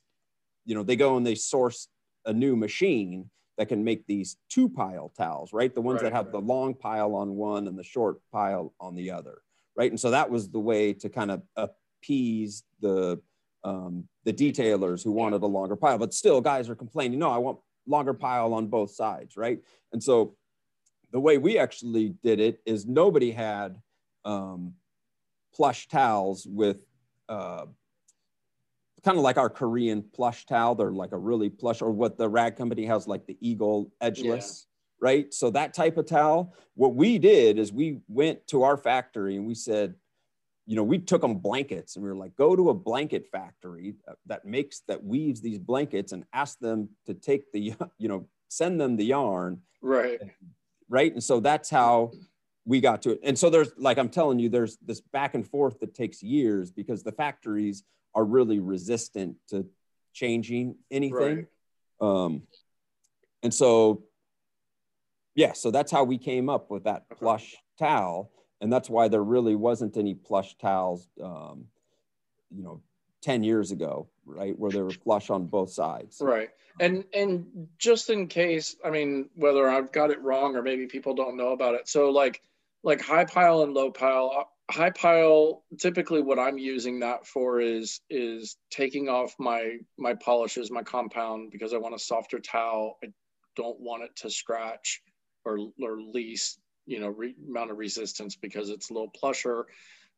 [SPEAKER 4] you know they go and they source a new machine that can make these two pile towels right? The ones
[SPEAKER 1] Right,
[SPEAKER 4] that have
[SPEAKER 1] right.
[SPEAKER 4] the long pile on one and the short pile on the other right? And so that was the way to kind of appease the um, the detailers who wanted a longer pile. But still guys are complaining no i want longer pile on both sides right? And so the way we actually did it is nobody had um, plush towels with uh, kind of like our Korean plush towel. They're like a really plush, or what the rag company has, like the eagle edgeless, right? So that type of towel. What we did is we went to our factory and we said, you know, we took them blankets and we were like, go to a blanket factory that makes that weaves these blankets and ask them to take the, you know, send them the yarn
[SPEAKER 1] right.
[SPEAKER 4] right and so that's how we got to it and so there's like i'm telling you there's this back and forth that takes years because the factories are really resistant to changing anything um and so yeah so that's how we came up with that
[SPEAKER 1] Okay.
[SPEAKER 4] plush towel and that's why there really wasn't any plush towels um you know 10 years ago right where they were flush on both sides
[SPEAKER 1] Right. And and just in case, I mean, whether I've got it wrong or maybe people don't know about it. So like like high pile and low pile. High pile, typically what I'm using that for is is taking off my my polishes, my compound because I want a softer towel. I don't want it to scratch or or least, you know, re, amount of resistance because it's a little plusher.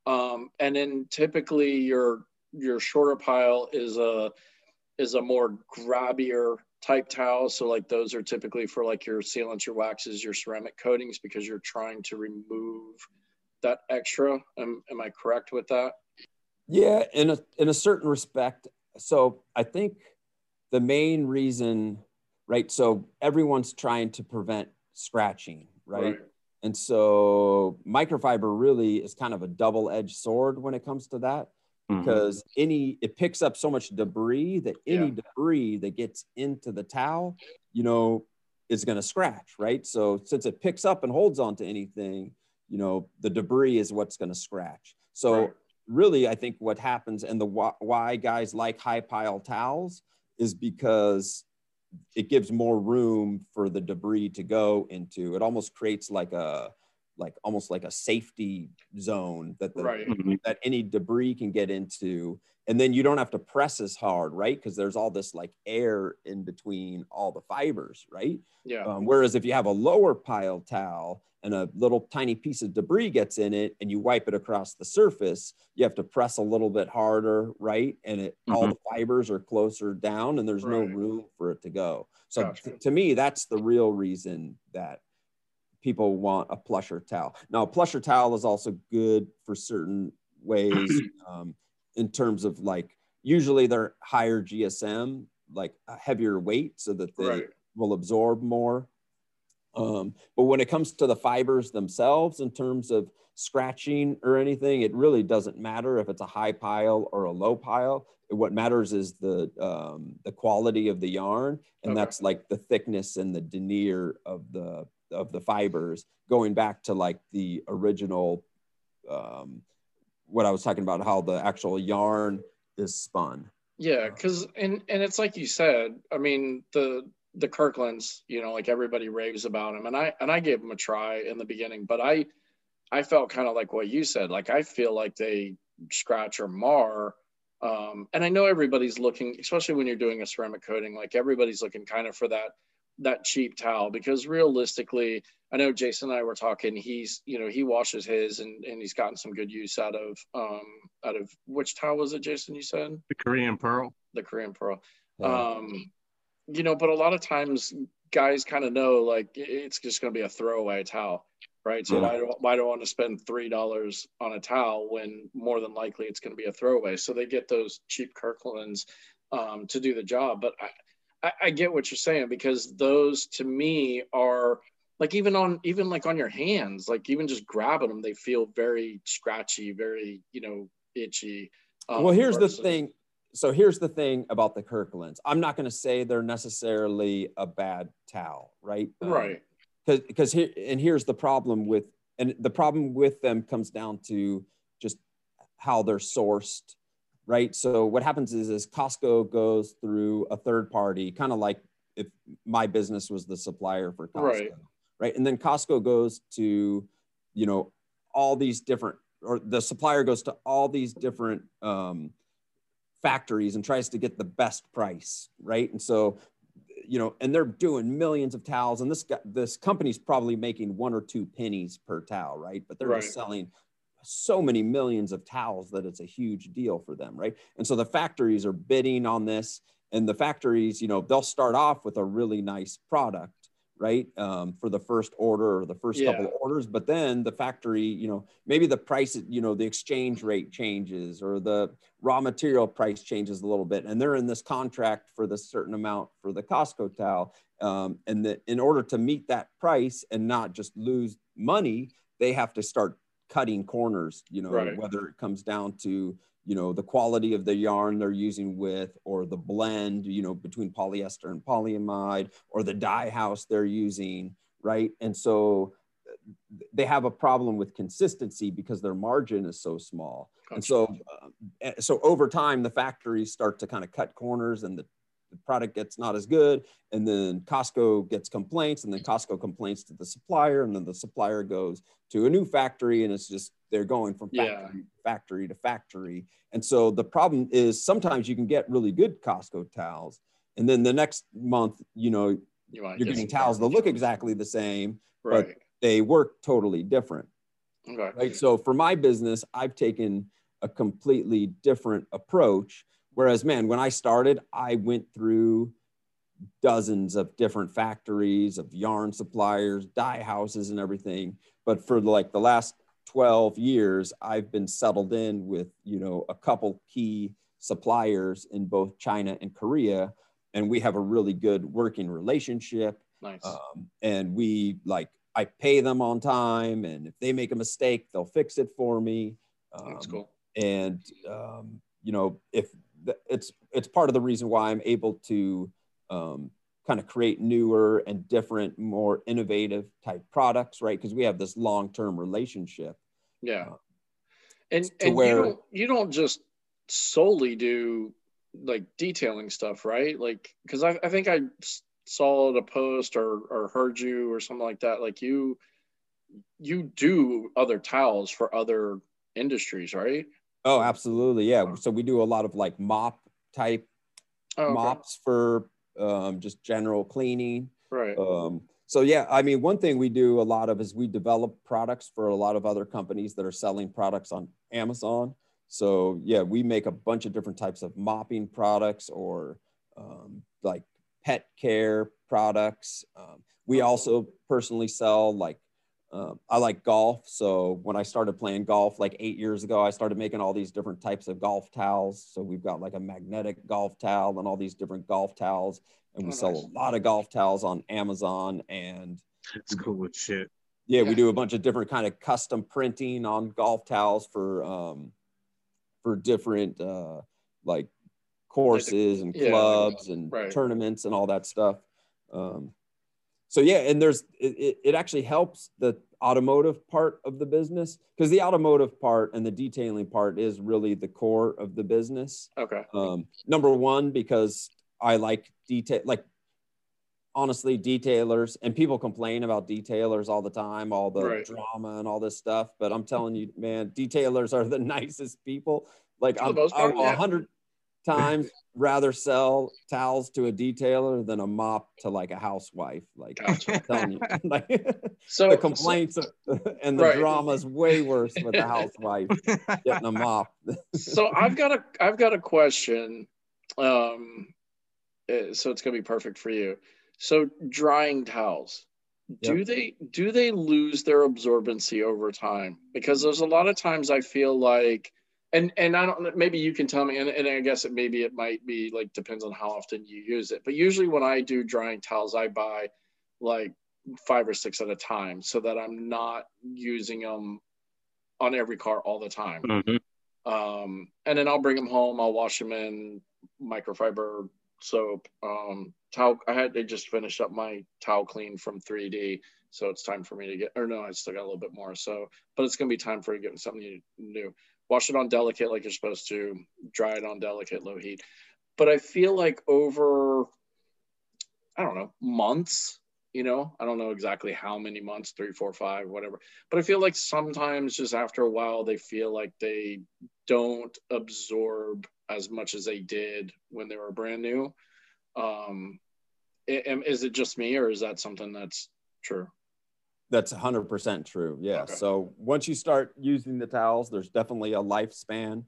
[SPEAKER 1] Um, and then typically your your shorter pile is a is a more grabbier type towel. So like those are typically for like your sealants, your waxes, your ceramic coatings because you're trying to remove that extra. Am, am I correct with that?
[SPEAKER 4] Yeah, in a in a certain respect. So I think the main reason, right? So everyone's trying to prevent scratching, right?
[SPEAKER 1] Right.
[SPEAKER 4] And so microfiber really is kind of a double-edged sword when it comes to that
[SPEAKER 1] Mhm.
[SPEAKER 4] because any it picks up so much debris that any
[SPEAKER 1] Yeah.
[SPEAKER 4] debris that gets into the towel, you know, is going to scratch, right? So since it picks up and holds onto anything, you know, the debris is what's going to scratch. So
[SPEAKER 1] Right.
[SPEAKER 4] really, I think what happens and the why, why guys like high pile towels is because it gives more room for the debris to go into. It almost creates like a like almost like a safety zone that the,
[SPEAKER 1] Right.
[SPEAKER 5] Mhm.
[SPEAKER 4] that any debris can get into and then you don't have to press as hard right because there's all this like air in between all the fibers right
[SPEAKER 1] Yeah.
[SPEAKER 4] um, whereas if you have a lower pile towel and a little tiny piece of debris gets in it and you wipe it across the surface you have to press a little bit harder right and it all
[SPEAKER 5] Mhm.
[SPEAKER 4] the fibers are closer down and there's no room for it to go so
[SPEAKER 1] Gotcha.
[SPEAKER 4] t- to me that's the real reason that people want a plusher towel. Now, a plusher towel is also good for certain ways um, in terms of like, usually they're higher GSM, like a heavier weight so that they
[SPEAKER 1] Right.
[SPEAKER 4] will absorb more. Um, but when it comes to the fibers themselves, in terms of scratching or anything, it really doesn't matter if it's a high pile or a low pile. What matters is the um, the quality of the yarn, and
[SPEAKER 1] Okay.
[SPEAKER 4] that's like the thickness and the denier of the of the fibers. Going back to like the original, um, what I was talking about, how the actual yarn is spun.
[SPEAKER 1] Yeah, because and and it's like you said. I mean the the Kirklands, you know, like everybody raves about them and I and I gave them a try in the beginning, but I I felt kind of like what you said. Like I feel like they scratch or mar. Um, and I know everybody's looking, especially when you're doing a ceramic coating, like everybody's looking kind of for that that cheap towel because realistically, I know Jason and I were talking. He's you know he washes his and and he's gotten some good use out of um out of which towel was it, Jason? You said
[SPEAKER 5] The Korean Pearl.
[SPEAKER 1] the Korean Pearl.
[SPEAKER 4] Uh,
[SPEAKER 1] Um, you know, but a lot of times guys kind of know like it's just going to be a throwaway towel, right? So
[SPEAKER 4] Yeah.
[SPEAKER 1] why do, why do I want to spend three dollars on a towel when more than likely it's going to be a throwaway? So they get those cheap Kirklands um, to do the job. But I, I, I get what you're saying because those to me are like even on even like on your hands, like even just grabbing them, they feel very scratchy, very you know itchy. Um,
[SPEAKER 4] well, here's the thing. So here's the thing about the Kirklands. I'm not going to say they're necessarily a bad towel, right? Um,
[SPEAKER 1] right?
[SPEAKER 4] because because here and here's the problem with and the problem with them comes down to just how they're sourced right so what happens is is costco goes through a third party kind of like if my business was the supplier for costco
[SPEAKER 1] Right.
[SPEAKER 4] right and then costco goes to you know all these different or the supplier goes to all these different um, factories and tries to get the best price right and so you know, and they're doing millions of towels, and this guy, this company's probably making one or two pennies per towel, right? But they're just selling so many millions of towels that it's a huge deal for them, right? And so the factories are bidding on this, and the factories, you know, they'll start off with a really nice product, right, um, for the first order or the first couple of orders, but then the factory, you know, maybe the price, you know, the exchange rate changes or the raw material price changes a little bit, and they're in this contract for the certain amount for the Costco towel, um, and that in order to meet that price and not just lose money, they have to start cutting corners. You know,
[SPEAKER 1] Right.
[SPEAKER 4] whether it comes down to you know the quality of the yarn they're using with or the blend you know between polyester and polyamide or the dye house they're using right and so uh, they have a problem with consistency because their margin is so small and so uh, eh, so over time the factories start to kind of cut corners and the, the product gets not as good and then costco gets complaints and then costco complains to the supplier and then the supplier goes to a new factory and it's just they're going from
[SPEAKER 1] Yeah.
[SPEAKER 4] factory, factory to factory and so the problem is sometimes you can get really good costco towels and then the next month you know
[SPEAKER 1] you
[SPEAKER 4] you're getting towels that look exactly the same
[SPEAKER 1] right.
[SPEAKER 4] they work totally different
[SPEAKER 1] Okay.
[SPEAKER 4] right so for my business i've taken a completely different approach whereas man when i started i went through dozens of different factories of yarn suppliers dye houses and everything but for like the last 12 years, I've been settled in with, you know, a couple key suppliers in both China and Korea. And we have a really good working relationship.
[SPEAKER 1] Nice.
[SPEAKER 4] Um, and we like, I pay them on time. And if they make a mistake, they'll fix it for me. Um,
[SPEAKER 1] That's cool.
[SPEAKER 4] And, um, you know, if it's, it's part of the reason why I'm able to um, kind of create newer and different, more innovative type products, right? Because we have this long term relationship.
[SPEAKER 1] Yeah.
[SPEAKER 4] Uh,
[SPEAKER 1] And and you don't you don't just solely do like detailing stuff, right? Like because I, I think I saw a post or or heard you or something like that. Like you you do other towels for other industries, right?
[SPEAKER 4] Oh, absolutely. Yeah. So we do a lot of like mop type
[SPEAKER 1] Oh, okay.
[SPEAKER 4] mops for um, just general cleaning.
[SPEAKER 1] Right.
[SPEAKER 4] Um, so yeah, I mean, one thing we do a lot of is we develop products for a lot of other companies that are selling products on Amazon. So yeah, we make a bunch of different types of mopping products or um, like pet care products. Um, we also personally sell like um, I like golf. So when I started playing golf like eight years ago, I started making all these different types of golf towels. So we've got like a magnetic golf towel and all these different golf towels. And we
[SPEAKER 1] Oh,
[SPEAKER 4] sell
[SPEAKER 1] nice.
[SPEAKER 4] a lot of golf towels on Amazon. And
[SPEAKER 5] It's cool as shit.
[SPEAKER 4] yeah, we do a bunch of different kind of custom printing on golf towels for um, for different uh, like courses and
[SPEAKER 1] yeah,
[SPEAKER 4] clubs and
[SPEAKER 1] right.
[SPEAKER 4] tournaments and all that stuff. Um, so yeah and there's it, it actually helps the automotive part of the business because the automotive part and the detailing part is really the core of the business.
[SPEAKER 1] Okay.
[SPEAKER 4] Um, number one because i like detail like honestly detailers and people complain about detailers all the time all the
[SPEAKER 1] right.
[SPEAKER 4] drama and all this stuff but i'm telling you man detailers are the nicest people. Like I'm,
[SPEAKER 1] I'm,
[SPEAKER 4] 100 times rather sell towels to a detailer than a mop to like a housewife. Like
[SPEAKER 1] Gotcha.
[SPEAKER 4] I'm telling you, like
[SPEAKER 1] So
[SPEAKER 4] the complaints and the
[SPEAKER 1] Right.
[SPEAKER 4] drama is way worse with the housewife getting a mop.
[SPEAKER 1] so I've got a I've got a question. Um, eh, so it's gonna be perfect for you. So drying towels, do they do they lose their absorbency over time? Because there's a lot of times I feel like, and and I don't maybe you can tell me, and, and I guess it maybe it might be like depends on how often you use it. But usually when I do drying towels, I buy like five or six at a time, so that I'm not using them on every car all the time
[SPEAKER 5] Mhm.
[SPEAKER 1] um, and then I'll bring them home. I'll wash them in microfiber soap. Um, towel. I had to just finish up my towel clean from 3D, so it's time for me to get. Or no, I still got a little bit more. So, but it's gonna be time for getting something new. Wash it on delicate like you're supposed to. Dry it on delicate low heat. But I feel like over, I don't know, months. You know, I don't know exactly how many months, three, four, five, whatever. But I feel like sometimes just after a while, they feel like they don't absorb as much as they did when they were brand new. Um, is it just me, or is that something that's true?
[SPEAKER 4] That's 100% true. Yeah.
[SPEAKER 1] Okay.
[SPEAKER 4] So once you start using the towels, there's definitely a lifespan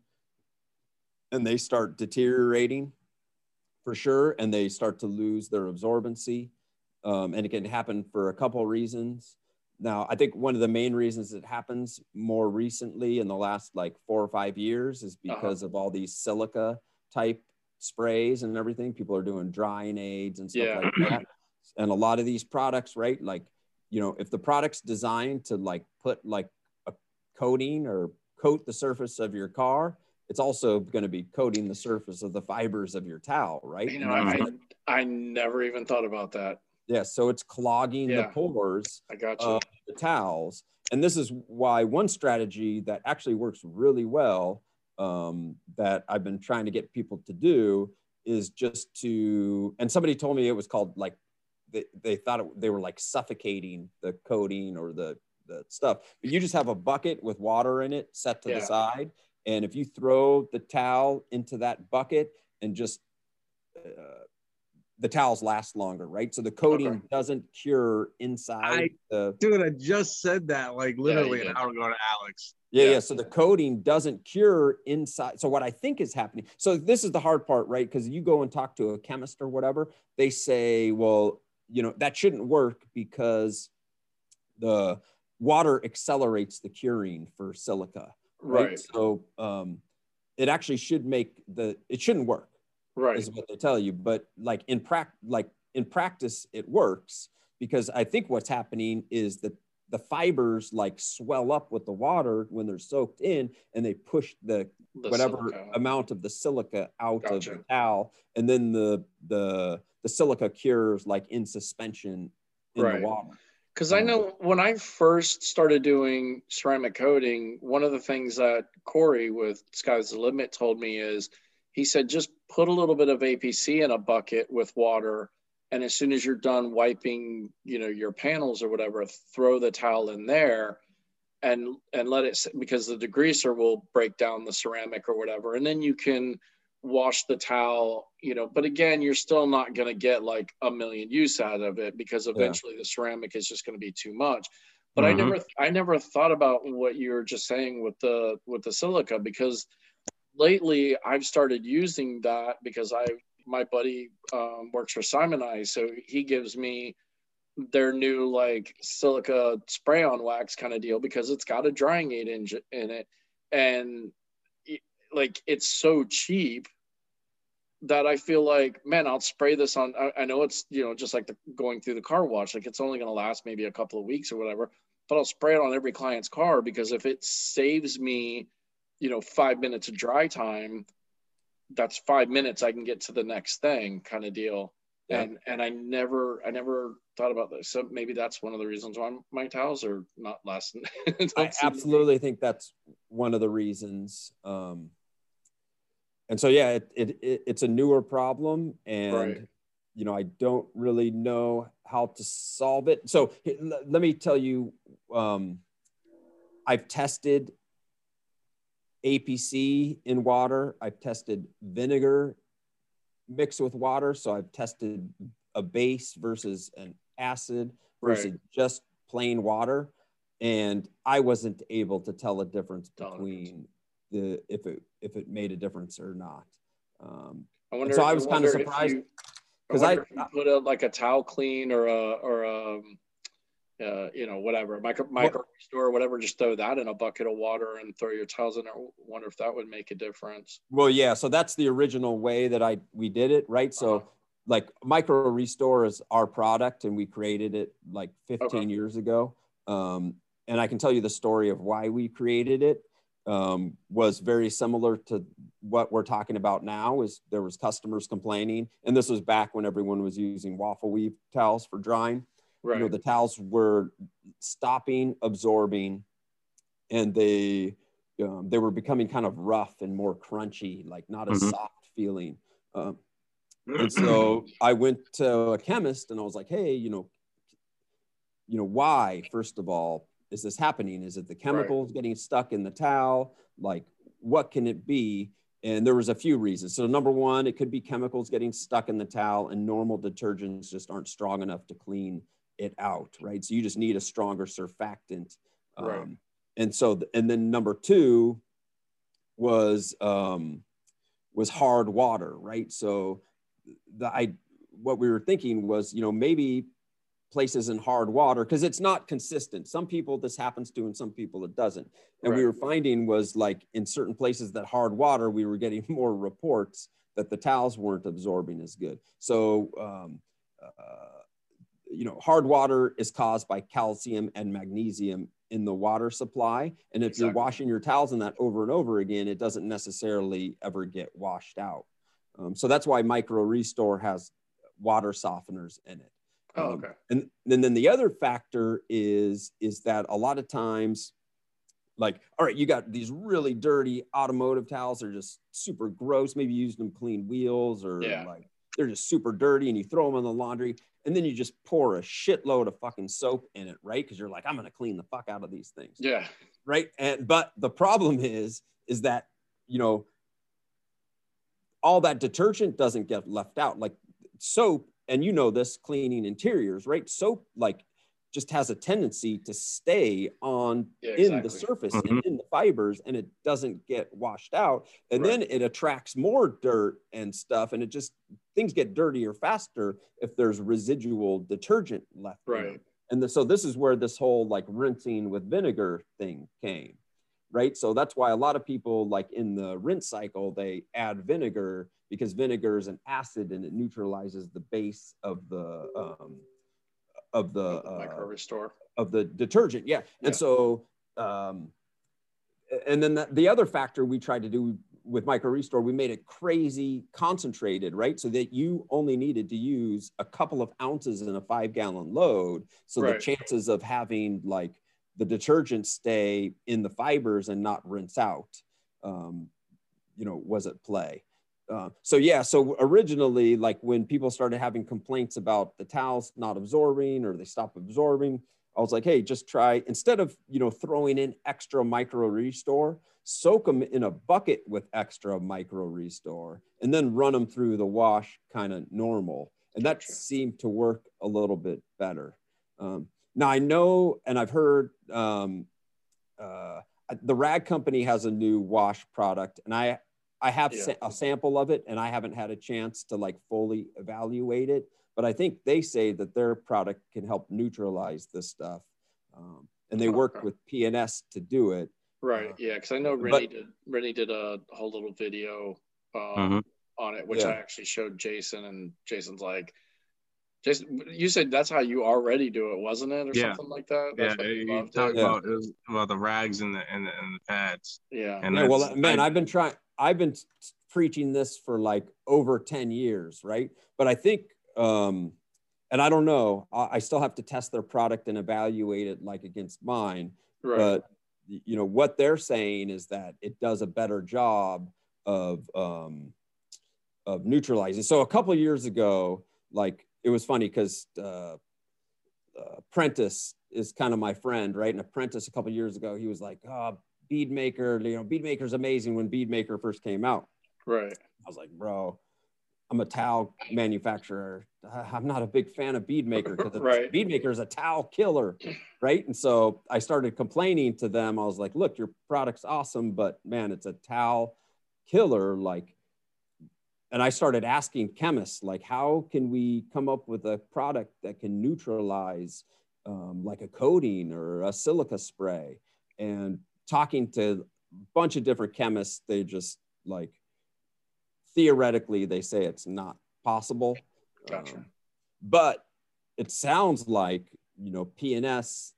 [SPEAKER 4] and they start deteriorating for sure. And they start to lose their absorbency. Um, and it can happen for a couple of reasons. Now, I think one of the main reasons it happens more recently in the last like four or five years is
[SPEAKER 1] Uh-huh.
[SPEAKER 4] because of all these silica type sprays and everything. People are doing drying aids and stuff
[SPEAKER 1] Yeah.
[SPEAKER 4] like that. And a lot of these products, right? Like, you know, if the product's designed to like put like a coating or coat the surface of your car, it's also going to be coating the surface of the fibers of your towel, right?
[SPEAKER 1] You know, I, I never even thought about that.
[SPEAKER 4] yeah, so it's clogging
[SPEAKER 1] Yeah.
[SPEAKER 4] the pores
[SPEAKER 1] I got you.
[SPEAKER 4] of the towels. And this is why one strategy that actually works really well um, that I've been trying to get people to do is just to, and somebody told me it was called like, they, they thought it, they were like suffocating the coating or the, the stuff. But you just have a bucket with water in it set to
[SPEAKER 1] Yeah.
[SPEAKER 4] the side. And if you throw the towel into that bucket and just, uh, the towels last longer, right? So the coating
[SPEAKER 1] Okay.
[SPEAKER 4] doesn't cure inside
[SPEAKER 5] I-
[SPEAKER 4] the
[SPEAKER 5] Dude, I just said that like literally
[SPEAKER 1] you
[SPEAKER 5] an
[SPEAKER 1] did.
[SPEAKER 5] hour ago to Alex.
[SPEAKER 4] yeah,
[SPEAKER 1] Yeah.
[SPEAKER 4] yeah. So the coating doesn't cure inside. So what I think is happening. So this is the hard part, right? Because you go and talk to a chemist or whatever, they say, well, you know, that shouldn't work because the water accelerates the curing for silica. Right. right. So um, it actually should make the it shouldn't work.
[SPEAKER 1] Right.
[SPEAKER 4] Is what they tell you. But like in prac like in practice, it works because I think what's happening is that the fibers like swell up with the water when they're soaked in and they push the, the whatever silica. amount of the silica out gotcha. of the towel and then the the the silica cures like in suspension in right. the water
[SPEAKER 1] because I um, know when I first started doing ceramic coating, one of the things that Corey with Sky's the Limit told me is he said just put a little bit of APC in a bucket with water and as soon as you're done wiping you know your panels or whatever throw the towel in there and and let it because the degreaser will break down the ceramic or whatever and then you can wash the towel you know but again you're still not going to get like a million use out of it because eventually yeah. the ceramic is just going to be too much but mm-hmm. i never i never thought about what you were just saying with the with the silica because lately i've started using that because i my buddy um, works for Simoniz, so he gives me their new like silica spray on wax kind of deal because it's got a drying aid in, in it and like it's so cheap that I feel like, man, I'll spray this on. I, I know it's you know just like the, going through the car wash, like it's only going to last maybe a couple of weeks or whatever. But I'll spray it on every client's car because if it saves me, you know, five minutes of dry time, that's five minutes i can get to the next thing kind of deal. Yeah. and and i never i never thought about this. So maybe that's one of the reasons why my towels are not lasting.
[SPEAKER 4] I absolutely think that's one of the reasons um and so yeah it, it, it it's a newer problem and right. you know i don't really know how to solve it. So let me tell you um i've tested APC in water. I've tested vinegar mixed with water. So I've tested a base versus an acid versus right. just plain water. And I wasn't able to tell a difference between the if it if it made a difference or not. Um, I wonder, so I was kind of surprised
[SPEAKER 1] because I, I put a, like a towel clean or a or a um, uh, you know, whatever, micro, micro store, whatever, just throw that in a bucket of water and throw your towels in there. Wonder if that would make a difference.
[SPEAKER 4] Well, yeah. So that's the original way that I, we did it. Right. So uh-huh. like micro restore is our product and we created it like 15 okay. years ago. Um, and I can tell you the story of why we created it um, was very similar to what we're talking about now is there was customers complaining and this was back when everyone was using waffle weave towels for drying Right. You know, the towels were stopping, absorbing, and they um, they were becoming kind of rough and more crunchy, like not a mm-hmm. soft feeling. Um, and so I went to a chemist and I was like, hey, you know, you know, why, first of all, is this happening? Is it the chemicals right. getting stuck in the towel? Like, what can it be? And there was a few reasons. So number one, it could be chemicals getting stuck in the towel and normal detergents just aren't strong enough to clean it out, right? So you just need a stronger surfactant. Um, right. And so, and then number two was um, was hard water, right? So the I what we were thinking was, you know, maybe places in hard water because it's not consistent. Some people this happens to, and some people it doesn't. And right. we were finding was like in certain places that hard water, we were getting more reports that the towels weren't absorbing as good. So um, uh, you know, hard water is caused by calcium and magnesium in the water supply. And if exactly. you're washing your towels in that over and over again, it doesn't necessarily ever get washed out. Um, so that's why Micro Restore has water softeners in it.
[SPEAKER 1] Oh, um, okay. Um,
[SPEAKER 4] and, and then the other factor is is that a lot of times, like, all right, you got these really dirty automotive towels. They're just super gross. Maybe you use them clean wheels or yeah. like they're just super dirty and you throw them in the laundry and then you just pour a shitload of fucking soap in it, right? Because you're like, I'm gonna clean the fuck out of these things.
[SPEAKER 1] Yeah.
[SPEAKER 4] Right. And but the problem is, is that you know, all that detergent doesn't get left out. Like soap, and you know this cleaning interiors, right? Soap like just has a tendency to stay on yeah, exactly. in the surface mm-hmm. and in the fibers and it doesn't get washed out and right. then it attracts more dirt and stuff and it just things get dirtier faster if there's residual detergent left
[SPEAKER 1] right
[SPEAKER 4] and the, so this is where this whole like rinsing with vinegar thing came right so that's why a lot of people like in the rinse cycle they add vinegar because vinegar is an acid and it neutralizes the base of the um, of the, uh,
[SPEAKER 1] micro restore.
[SPEAKER 4] of the detergent yeah. And
[SPEAKER 1] Yeah.
[SPEAKER 4] so um, and then the, the other factor we tried to do with micro restore we made it crazy concentrated right? So that you only needed to use a couple of ounces in a five gallon load. So the chances of having like the detergent stay in the fibers and not rinse out um, you know was at play uh, so yeah so originally like when people started having complaints about the towels not absorbing or they stop absorbing i was like hey just try instead of you know throwing in extra micro restore soak them in a bucket with extra micro restore and then run them through the wash kind of normal and that
[SPEAKER 1] Gotcha.
[SPEAKER 4] seemed to work a little bit better um, now i know and i've heard um, uh, the rag company has a new wash product and i i have
[SPEAKER 1] Yeah.
[SPEAKER 4] sa- a sample of it and i haven't had a chance to like fully evaluate it but i think they say that their product can help neutralize this stuff um, and they work
[SPEAKER 1] Okay.
[SPEAKER 4] with pns to do it
[SPEAKER 1] Right.
[SPEAKER 4] Uh,
[SPEAKER 1] Yeah. Because I know
[SPEAKER 4] but-
[SPEAKER 1] did. Renny did a whole little video um,
[SPEAKER 5] Mhm.
[SPEAKER 1] on it, which
[SPEAKER 4] Yeah.
[SPEAKER 1] I actually showed Jason, and Jason's like, Jason, you said that's how you already do it, wasn't it, or
[SPEAKER 5] Yeah.
[SPEAKER 1] something like that?
[SPEAKER 5] Yeah,
[SPEAKER 1] That's why you
[SPEAKER 5] you
[SPEAKER 1] loved
[SPEAKER 5] talked
[SPEAKER 1] it.
[SPEAKER 4] Yeah.
[SPEAKER 5] about it was about the rags and the and the, and the pads.
[SPEAKER 1] Yeah.
[SPEAKER 5] And
[SPEAKER 4] yeah, well man
[SPEAKER 5] I-
[SPEAKER 4] i've been trying i've been preaching this for like over 10 years right? But i think um and i don't know i, I still have to test their product and evaluate it like against mine.
[SPEAKER 1] Right.
[SPEAKER 4] but you know what they're saying is that it does a better job of um of neutralizing. So a couple of years ago like it was funny because uh, uh prentice is kind of my friend right? And apprentice a couple of years ago he was like oh bead maker you know bead maker's amazing when bead maker first came out
[SPEAKER 1] right.
[SPEAKER 4] I was like, bro, I'm a towel manufacturer. I'm not a big fan of bead maker because
[SPEAKER 1] Right.
[SPEAKER 4] bead maker is a towel killer, right? And so I started complaining to them. I was like, look, your product's awesome, but man, it's a towel killer. Like, and I started asking chemists, like, how can we come up with a product that can neutralize um, like a coating or a silica spray? And talking to a bunch of different chemists, they just like theoretically they say it's not possible.
[SPEAKER 1] Gotcha.
[SPEAKER 4] Um, but it sounds like you know PNS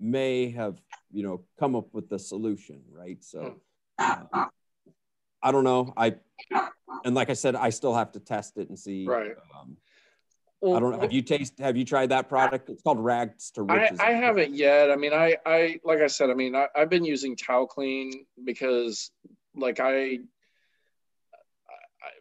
[SPEAKER 4] may have you know come up with the solution, right? So uh, I don't know. I and like I said, I still have to test it and see.
[SPEAKER 1] Right.
[SPEAKER 4] Um,
[SPEAKER 1] Well,
[SPEAKER 4] I don't know. Have you taste? Have you tried that product? It's called Rags to Riches.
[SPEAKER 1] I haven't yet. I mean, I, I like I said, I mean, I, I've been using Towel Clean because, like, I, I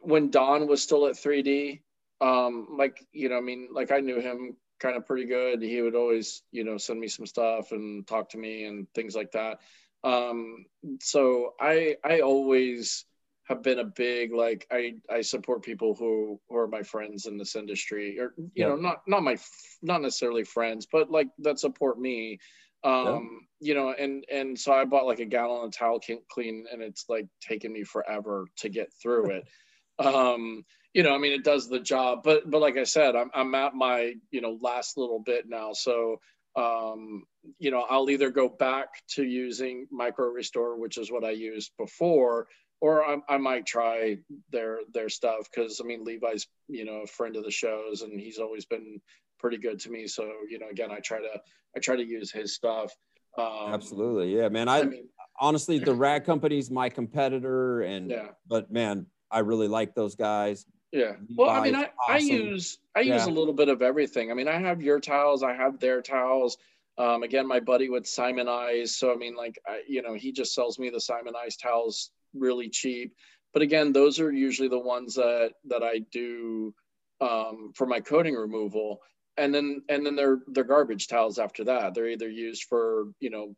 [SPEAKER 1] when Don was still at 3D, um, like you know, I mean, like I knew him kind of pretty good. He would always, you know, send me some stuff and talk to me and things like that. Um, so I, I always have been a big like I I support people who who are my friends in this industry or you
[SPEAKER 4] Yeah.
[SPEAKER 1] know not not my not necessarily friends but like that support me. Um you know and and so I bought like a gallon of towel clean and it's like taken me forever to get through it. Um you know I mean it does the job but but like I said I'm I'm at my you know last little bit now. So um you know I'll either go back to using micro restore which is what I used before or I, I might try their their stuff because I mean Levi's you know a friend of the shows and he's always been pretty good to me. So you know again I try to I try to use his stuff. Um,
[SPEAKER 4] Absolutely, yeah, man. I,
[SPEAKER 1] I mean
[SPEAKER 4] honestly, the rag company's my competitor, and
[SPEAKER 1] yeah
[SPEAKER 4] but man, I really like those guys.
[SPEAKER 1] yeah. Well I mean I,
[SPEAKER 4] Levi's,
[SPEAKER 1] I use I use a little bit of everything. I mean I have your towels I have their towels. Um, again, my buddy with Simoniz. So I mean, like, I, you know, he just sells me the Simoniz towels really cheap. But again, those are usually the ones that that I do um, for my coating removal, and then and then they're they're garbage towels after that. They're either used for you know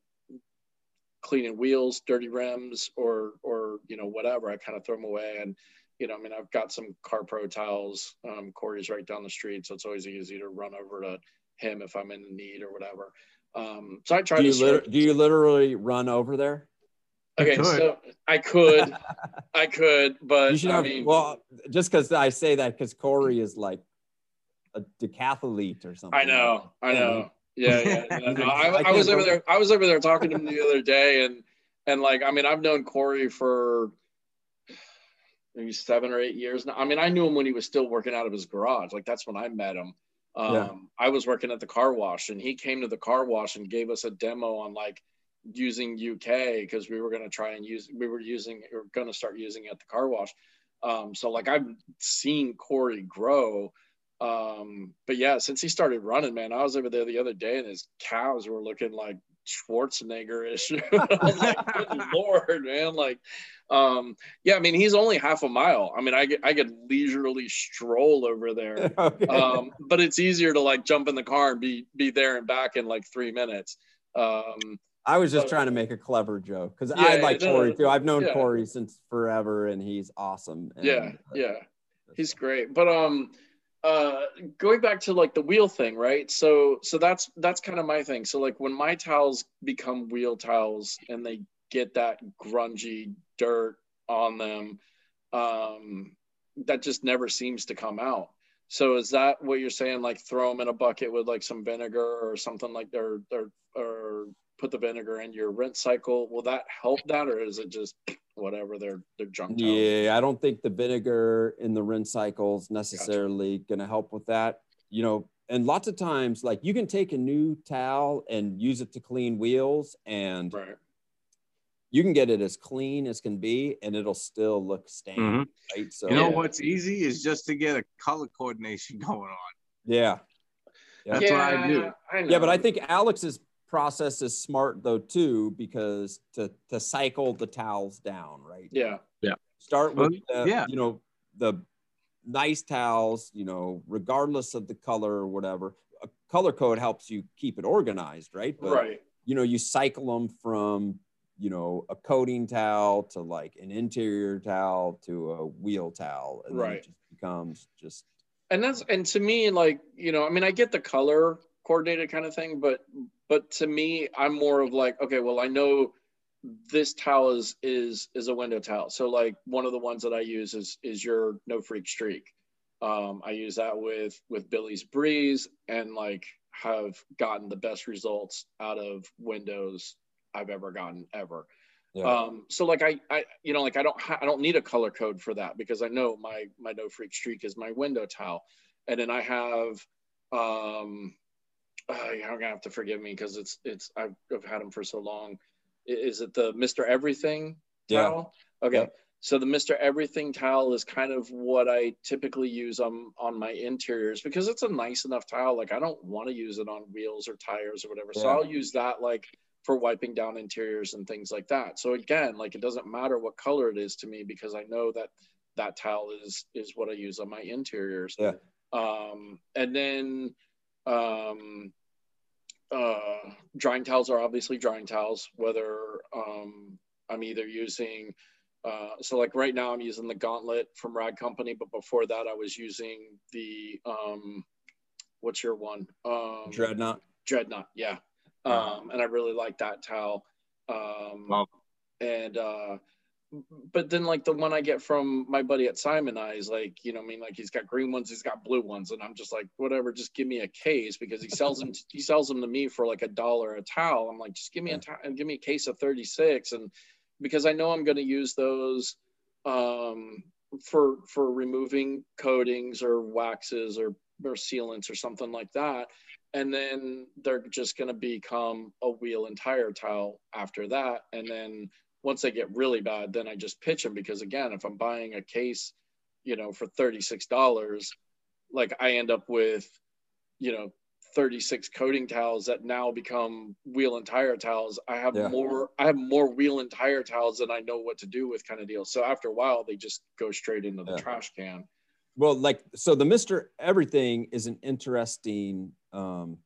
[SPEAKER 1] cleaning wheels, dirty rims, or or you know whatever. I kind of throw them away, and you know, I mean, I've got some Car Pro towels. Um, Corey's right down the street, so it's always easy to run over to him if I'm in need or whatever. Um, so I try
[SPEAKER 4] Do
[SPEAKER 1] to.
[SPEAKER 4] lit- do you literally run over there?
[SPEAKER 1] Okay,
[SPEAKER 5] could.
[SPEAKER 1] so I could, I could, but
[SPEAKER 4] you should
[SPEAKER 1] I
[SPEAKER 4] have.
[SPEAKER 1] mean,
[SPEAKER 4] well, just because I say that because Corey is like a decathlete or something.
[SPEAKER 1] I know, I know. Yeah, yeah. yeah. No, I,
[SPEAKER 4] I
[SPEAKER 1] I, was over there. I was over there talking to him the other day, and and like I mean, I've known Corey for maybe seven or eight years now. I mean, I knew him when he was still working out of his garage. Like that's when I met him. Um,
[SPEAKER 4] Yeah.
[SPEAKER 1] I was working at the car wash, and he came to the car wash and gave us a demo on like using UK because we were going to try and use. We were using. we are going to start using it at the car wash. Um, so like I've seen Corey grow. Um, but yeah, since he started running, man, I was over there the other day and his cows were looking like Schwarzenegger-ish. I was like, lord, man. Like, um, yeah, I mean, he's only half a mile. I mean, I get I could leisurely stroll over there.
[SPEAKER 4] Okay.
[SPEAKER 1] Um, but it's easier to like jump in the car and be be there and back in like three minutes. Um,
[SPEAKER 4] I was just trying to make a clever joke because
[SPEAKER 1] Yeah,
[SPEAKER 4] I like
[SPEAKER 1] no,
[SPEAKER 4] Corey too. I've known
[SPEAKER 1] yeah.
[SPEAKER 4] Corey since forever, and he's awesome. And,
[SPEAKER 1] yeah,
[SPEAKER 4] uh,
[SPEAKER 1] yeah. he's great but um uh going back to like the wheel thing right so so that's that's kind of my thing so like when my towels become wheel towels and they get that grungy dirt on them um that just never seems to come out so is that what you're saying like throw them in a bucket with like some vinegar or something like or or, or put the vinegar in your rinse cycle will that help that or is it just whatever they're they're junk towels?
[SPEAKER 4] Yeah, I don't think the vinegar in the rinse cycle is necessarily going to help with that. You know, and lots of times, like you can take a new towel and use it to clean wheels, and
[SPEAKER 1] right
[SPEAKER 4] you can get it as clean as can be, and it'll still look stained,
[SPEAKER 5] Mhm.
[SPEAKER 4] right? So
[SPEAKER 5] You know
[SPEAKER 1] Yeah.
[SPEAKER 5] what's easy is just to get a color coordination going on.
[SPEAKER 4] yeah, Yeah.
[SPEAKER 5] That's what I do.
[SPEAKER 1] I
[SPEAKER 4] yeah. But I think Alex's process is smart though too, because to to cycle the towels down, right?
[SPEAKER 1] yeah, Yeah.
[SPEAKER 4] start
[SPEAKER 5] Well,
[SPEAKER 4] with the,
[SPEAKER 5] yeah.
[SPEAKER 4] you know the nice towels you know regardless of the color or whatever a color code helps you keep it organized right but
[SPEAKER 1] right.
[SPEAKER 4] you know you cycle them from you know a coating towel to like an interior towel to a wheel towel and then
[SPEAKER 1] Right.
[SPEAKER 4] it just becomes just
[SPEAKER 1] And that's and to me, like you know, I mean, I get the color coordinated kind of thing, but but to me, I'm more of like, okay, well, I know this towel is is is a window towel. So like one of the ones that I use is is your no freak streak. Um, I use that with with Billy's Breeze and like have gotten the best results out of windows I've ever gotten ever.
[SPEAKER 4] yeah
[SPEAKER 1] Um, so like I, I, you know, like I don't, ha- I don't need a color code for that because I know my my no freak streak is my window towel, and then I have, um, uh, you're gonna have to forgive me because it's it's I've, I've had them for so long. Is it the Mister Everything
[SPEAKER 4] Yeah.
[SPEAKER 1] towel? Okay.
[SPEAKER 4] Yep.
[SPEAKER 1] So the Mr. Everything towel is kind of what I typically use on on my interiors because it's a nice enough towel. Like I don't want to use it on wheels or tires or whatever. So I'll use that like for wiping down interiors and things like that. So again, like it doesn't matter what color it is to me because I know that that towel is is what I use on my interiors.
[SPEAKER 4] Yeah.
[SPEAKER 1] Um, and then um, uh, drying towels are obviously drying towels. Whether um, I'm either using uh, so like right now I'm using the Gauntlet from Rag Company, but before that I was using the um, what's your one? Um,
[SPEAKER 4] dreadnought
[SPEAKER 1] Dreadnought, yeah. Um, and I really like that towel. Um,
[SPEAKER 5] Wow.
[SPEAKER 1] and uh, but then like the one I get from my buddy at Simoniz, like you know, I mean, like he's got green ones, he's got blue ones, and I'm just like, whatever, just give me a case because he sells them. he sells them to me for like a dollar a towel. I'm like, just give me a towel and give me a case of 36, and because I know I'm going to use those um, for for removing coatings or waxes or or sealants or something like that and then they're just going to become a wheel and tire towel after that and then once they get really bad then i just pitch them because again if i'm buying a case you know for $36 like i end up with you know 36 coating towels that now become wheel and tire towels i have
[SPEAKER 4] Yeah.
[SPEAKER 1] more i have more wheel and tire towels than i know what to do with kind of deal so after a while they just go straight into the
[SPEAKER 4] Yeah.
[SPEAKER 1] trash can
[SPEAKER 4] well like so the mr everything is an interesting um,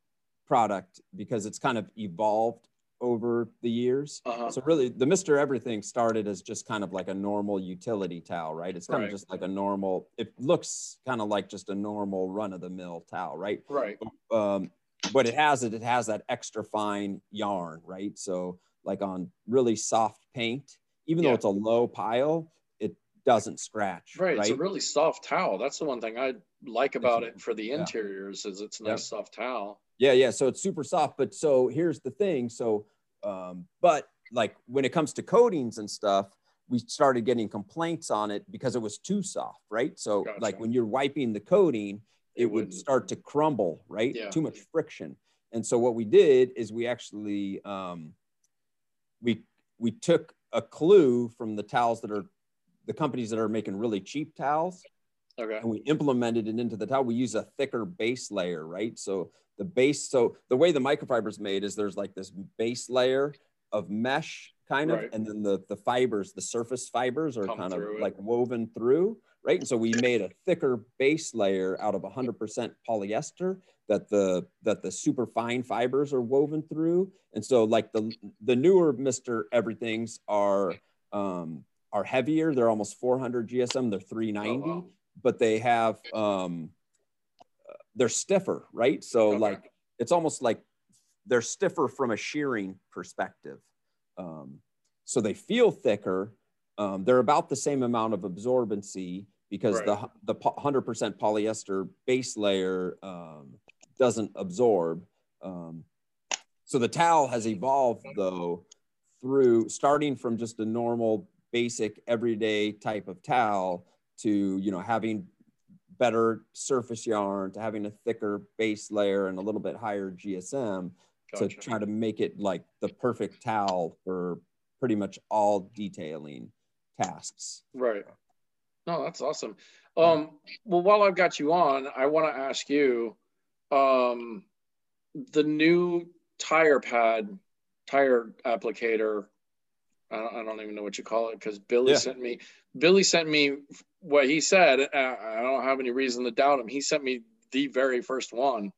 [SPEAKER 4] product because it's kind of evolved over the years
[SPEAKER 1] uh-huh.
[SPEAKER 4] so really the mr everything started as just kind of like a normal utility towel right it's kind
[SPEAKER 1] Right.
[SPEAKER 4] of just like a normal it looks kind of like just a normal run-of-the-mill towel right
[SPEAKER 1] right
[SPEAKER 4] um, but it has it it has that extra fine yarn right so like on really soft paint even
[SPEAKER 1] Yeah.
[SPEAKER 4] though it's a low pile it doesn't scratch.
[SPEAKER 1] Right.
[SPEAKER 4] Right.
[SPEAKER 1] It's a really soft towel. That's the one thing I like about it for the
[SPEAKER 4] Yeah.
[SPEAKER 1] interiors is it's a nice soft towel.
[SPEAKER 4] Yeah, yeah. So it's super soft. But so here's the thing. So, um, but like when it comes to coatings and stuff, we started getting complaints on it because it was too soft, right? So
[SPEAKER 1] Gotcha.
[SPEAKER 4] like when you're wiping the coating, it,
[SPEAKER 1] It
[SPEAKER 4] would
[SPEAKER 1] wouldn't-
[SPEAKER 4] start to crumble, right?
[SPEAKER 1] Yeah.
[SPEAKER 4] Too much friction. And so what we did is we actually um, we we took a clue from the towels that are the companies that are making really cheap towels
[SPEAKER 1] Okay.
[SPEAKER 4] and we implemented it into the towel. We use a thicker base layer, right? So the base, so the way the microfiber is made is there's like this base layer of mesh kind of,
[SPEAKER 1] Right.
[SPEAKER 4] and then the the fibers, the surface fibers are
[SPEAKER 1] Come
[SPEAKER 4] kind of
[SPEAKER 1] it.
[SPEAKER 4] like woven through, right? And so we made a thicker base layer out of 100% polyester that the that the super fine fibers are woven through. And so like the the newer Mr. Everythings are um are heavier. They're almost 400 GSM. They're 390
[SPEAKER 1] Oh, wow.
[SPEAKER 4] but they have um they're stiffer right so
[SPEAKER 1] Okay.
[SPEAKER 4] like it's almost like they're stiffer from a shearing perspective um, so they feel thicker um, they're about the same amount of absorbency because the
[SPEAKER 1] Right.
[SPEAKER 4] the po- 100% polyester base layer um, doesn't absorb um, so the towel has evolved though through starting from just a normal basic everyday type of towel to you know having better surface yarn to having a thicker base layer and a little bit higher gsm to try to make it like the perfect towel for pretty much all detailing tasks
[SPEAKER 1] Right. No, that's awesome. Um, well, while I've got you on, I want to ask you, um, the new tire pad, tire applicator. I don't, I don't even know what you call it because Billy
[SPEAKER 4] Yeah.
[SPEAKER 1] sent me. Billy sent me what he said. Uh, I don't have any reason to doubt him. He sent me the very first one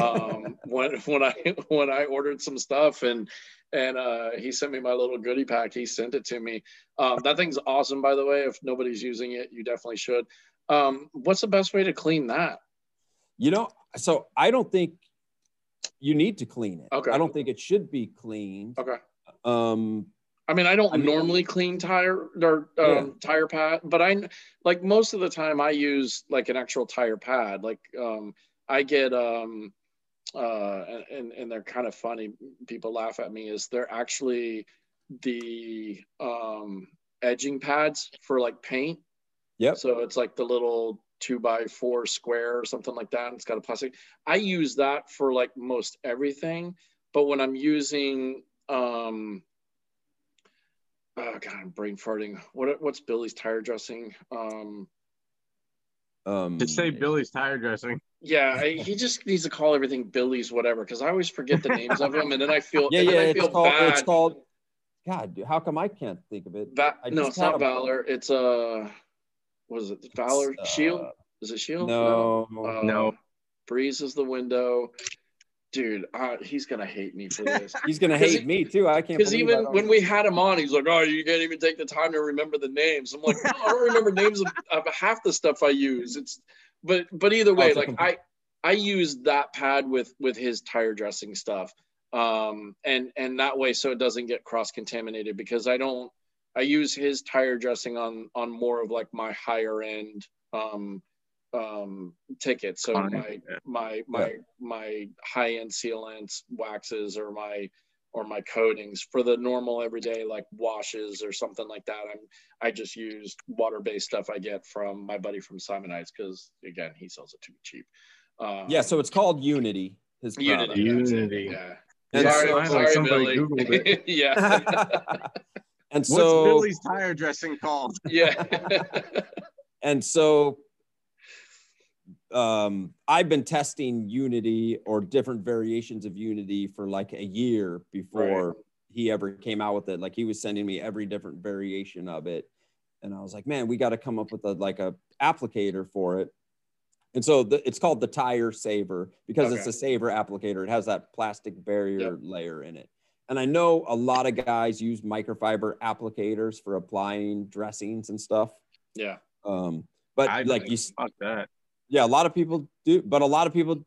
[SPEAKER 1] um, when when I when I ordered some stuff and and uh, he sent me my little goodie pack. He sent it to me. Um, that thing's awesome, by the way. If nobody's using it, you definitely should. Um, what's the best way to clean that?
[SPEAKER 4] you know so i don't think you need to clean it
[SPEAKER 1] Okay.
[SPEAKER 4] i don't think it should be cleaned
[SPEAKER 1] Okay.
[SPEAKER 4] um
[SPEAKER 1] I mean, I don't
[SPEAKER 4] I mean-
[SPEAKER 1] normally clean tire or um,
[SPEAKER 4] Yeah.
[SPEAKER 1] tire pad, but I like most of the time I use like an actual tire pad. Like um, I get um, uh, and and they're kind of funny. People laugh at me. Is they're actually the um, edging pads for like paint.
[SPEAKER 4] yep
[SPEAKER 1] So it's like the little two by four square or something like that. And it's got a plastic. I use that for like most everything. But when I'm using, um, oh God, I'm brain farting. What what's Billy's tire dressing? Um,
[SPEAKER 4] um
[SPEAKER 5] Just say Billy's tire dressing.
[SPEAKER 1] yeah, I, he just needs to call everything Billy's whatever because I always forget the names of them, and then I feel
[SPEAKER 4] yeah yeah
[SPEAKER 1] I
[SPEAKER 4] it's
[SPEAKER 1] feel
[SPEAKER 4] called
[SPEAKER 1] bad.
[SPEAKER 4] it's called god how come i can't think of it
[SPEAKER 1] Va- no, it's not
[SPEAKER 4] had a-
[SPEAKER 1] Valor. It's uh, was it Valor
[SPEAKER 4] uh,
[SPEAKER 1] Shield? Is it Shield?
[SPEAKER 4] no
[SPEAKER 1] Uh,
[SPEAKER 5] No.
[SPEAKER 1] Breeze is the window. Dude, uh, he's gonna hate me for this.
[SPEAKER 4] he's gonna hate
[SPEAKER 1] he-
[SPEAKER 4] me too i can't
[SPEAKER 1] Because even when we had him on, he's like, "Oh, you can't even take the time to remember the names." I'm like, "No, I don't remember names of, of half the stuff I use." It's, but but either way, like I I use that pad with with his tire dressing stuff, um, and and that way so it doesn't get cross contaminated because I don't I use his tire dressing on on more of like my higher end um um tickets. So
[SPEAKER 5] Fine.
[SPEAKER 1] my
[SPEAKER 5] Yeah.
[SPEAKER 1] my my my high end sealants, waxes, or my or my coatings for the normal everyday like washes or something like that. I'm I just used water based stuff I get from my buddy from Simoniz because again he sells it to me cheap. Um,
[SPEAKER 4] yeah so it's called unity his
[SPEAKER 1] Unity.
[SPEAKER 4] product.
[SPEAKER 1] that's it,
[SPEAKER 5] Unity.
[SPEAKER 1] Yeah.
[SPEAKER 4] And
[SPEAKER 1] sorry,
[SPEAKER 4] so-
[SPEAKER 5] finally
[SPEAKER 1] sorry,
[SPEAKER 5] somebody
[SPEAKER 1] Billy.
[SPEAKER 5] Googled
[SPEAKER 1] yeah.
[SPEAKER 4] and so What's
[SPEAKER 5] Billy's tire dressing called?
[SPEAKER 1] yeah.
[SPEAKER 4] and so um i've been testing unity or different variations of unity for like a year before
[SPEAKER 1] Right.
[SPEAKER 4] he ever came out with it. Like he was sending me every different variation of it. And i was like man we got to come up with a like a applicator for it. And so the, it's called the tire saver. Because it's a saver applicator it has that plastic barrier layer in it. And i know a lot of guys use microfiber applicators for applying dressings and stuff.
[SPEAKER 1] Yeah.
[SPEAKER 4] um but
[SPEAKER 5] I
[SPEAKER 4] like you s-
[SPEAKER 5] fuck that.
[SPEAKER 4] Yeah a lot of people do but a lot of people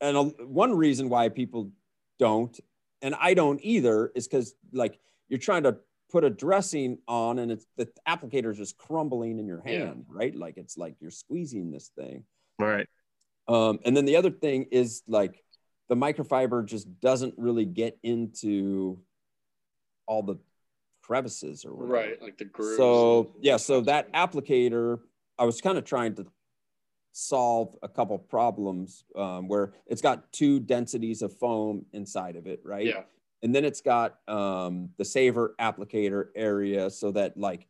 [SPEAKER 4] and a, one reason why people don't and i don't either is because like you're trying to put a dressing on and it's the applicator is just crumbling in your
[SPEAKER 6] Yeah.
[SPEAKER 4] hand, right? Like it's like you're squeezing this thing.
[SPEAKER 5] Right.
[SPEAKER 4] Um, and then the other thing is like the microfiber just doesn't really get into all the crevices or whatever.
[SPEAKER 6] Right, like the grooves.
[SPEAKER 4] So yeah, so that applicator, I was kind of trying to solve a couple problems um, where it's got two densities of foam inside of it, right?
[SPEAKER 6] Yeah,
[SPEAKER 4] And then it's got um, the saver applicator area so that like,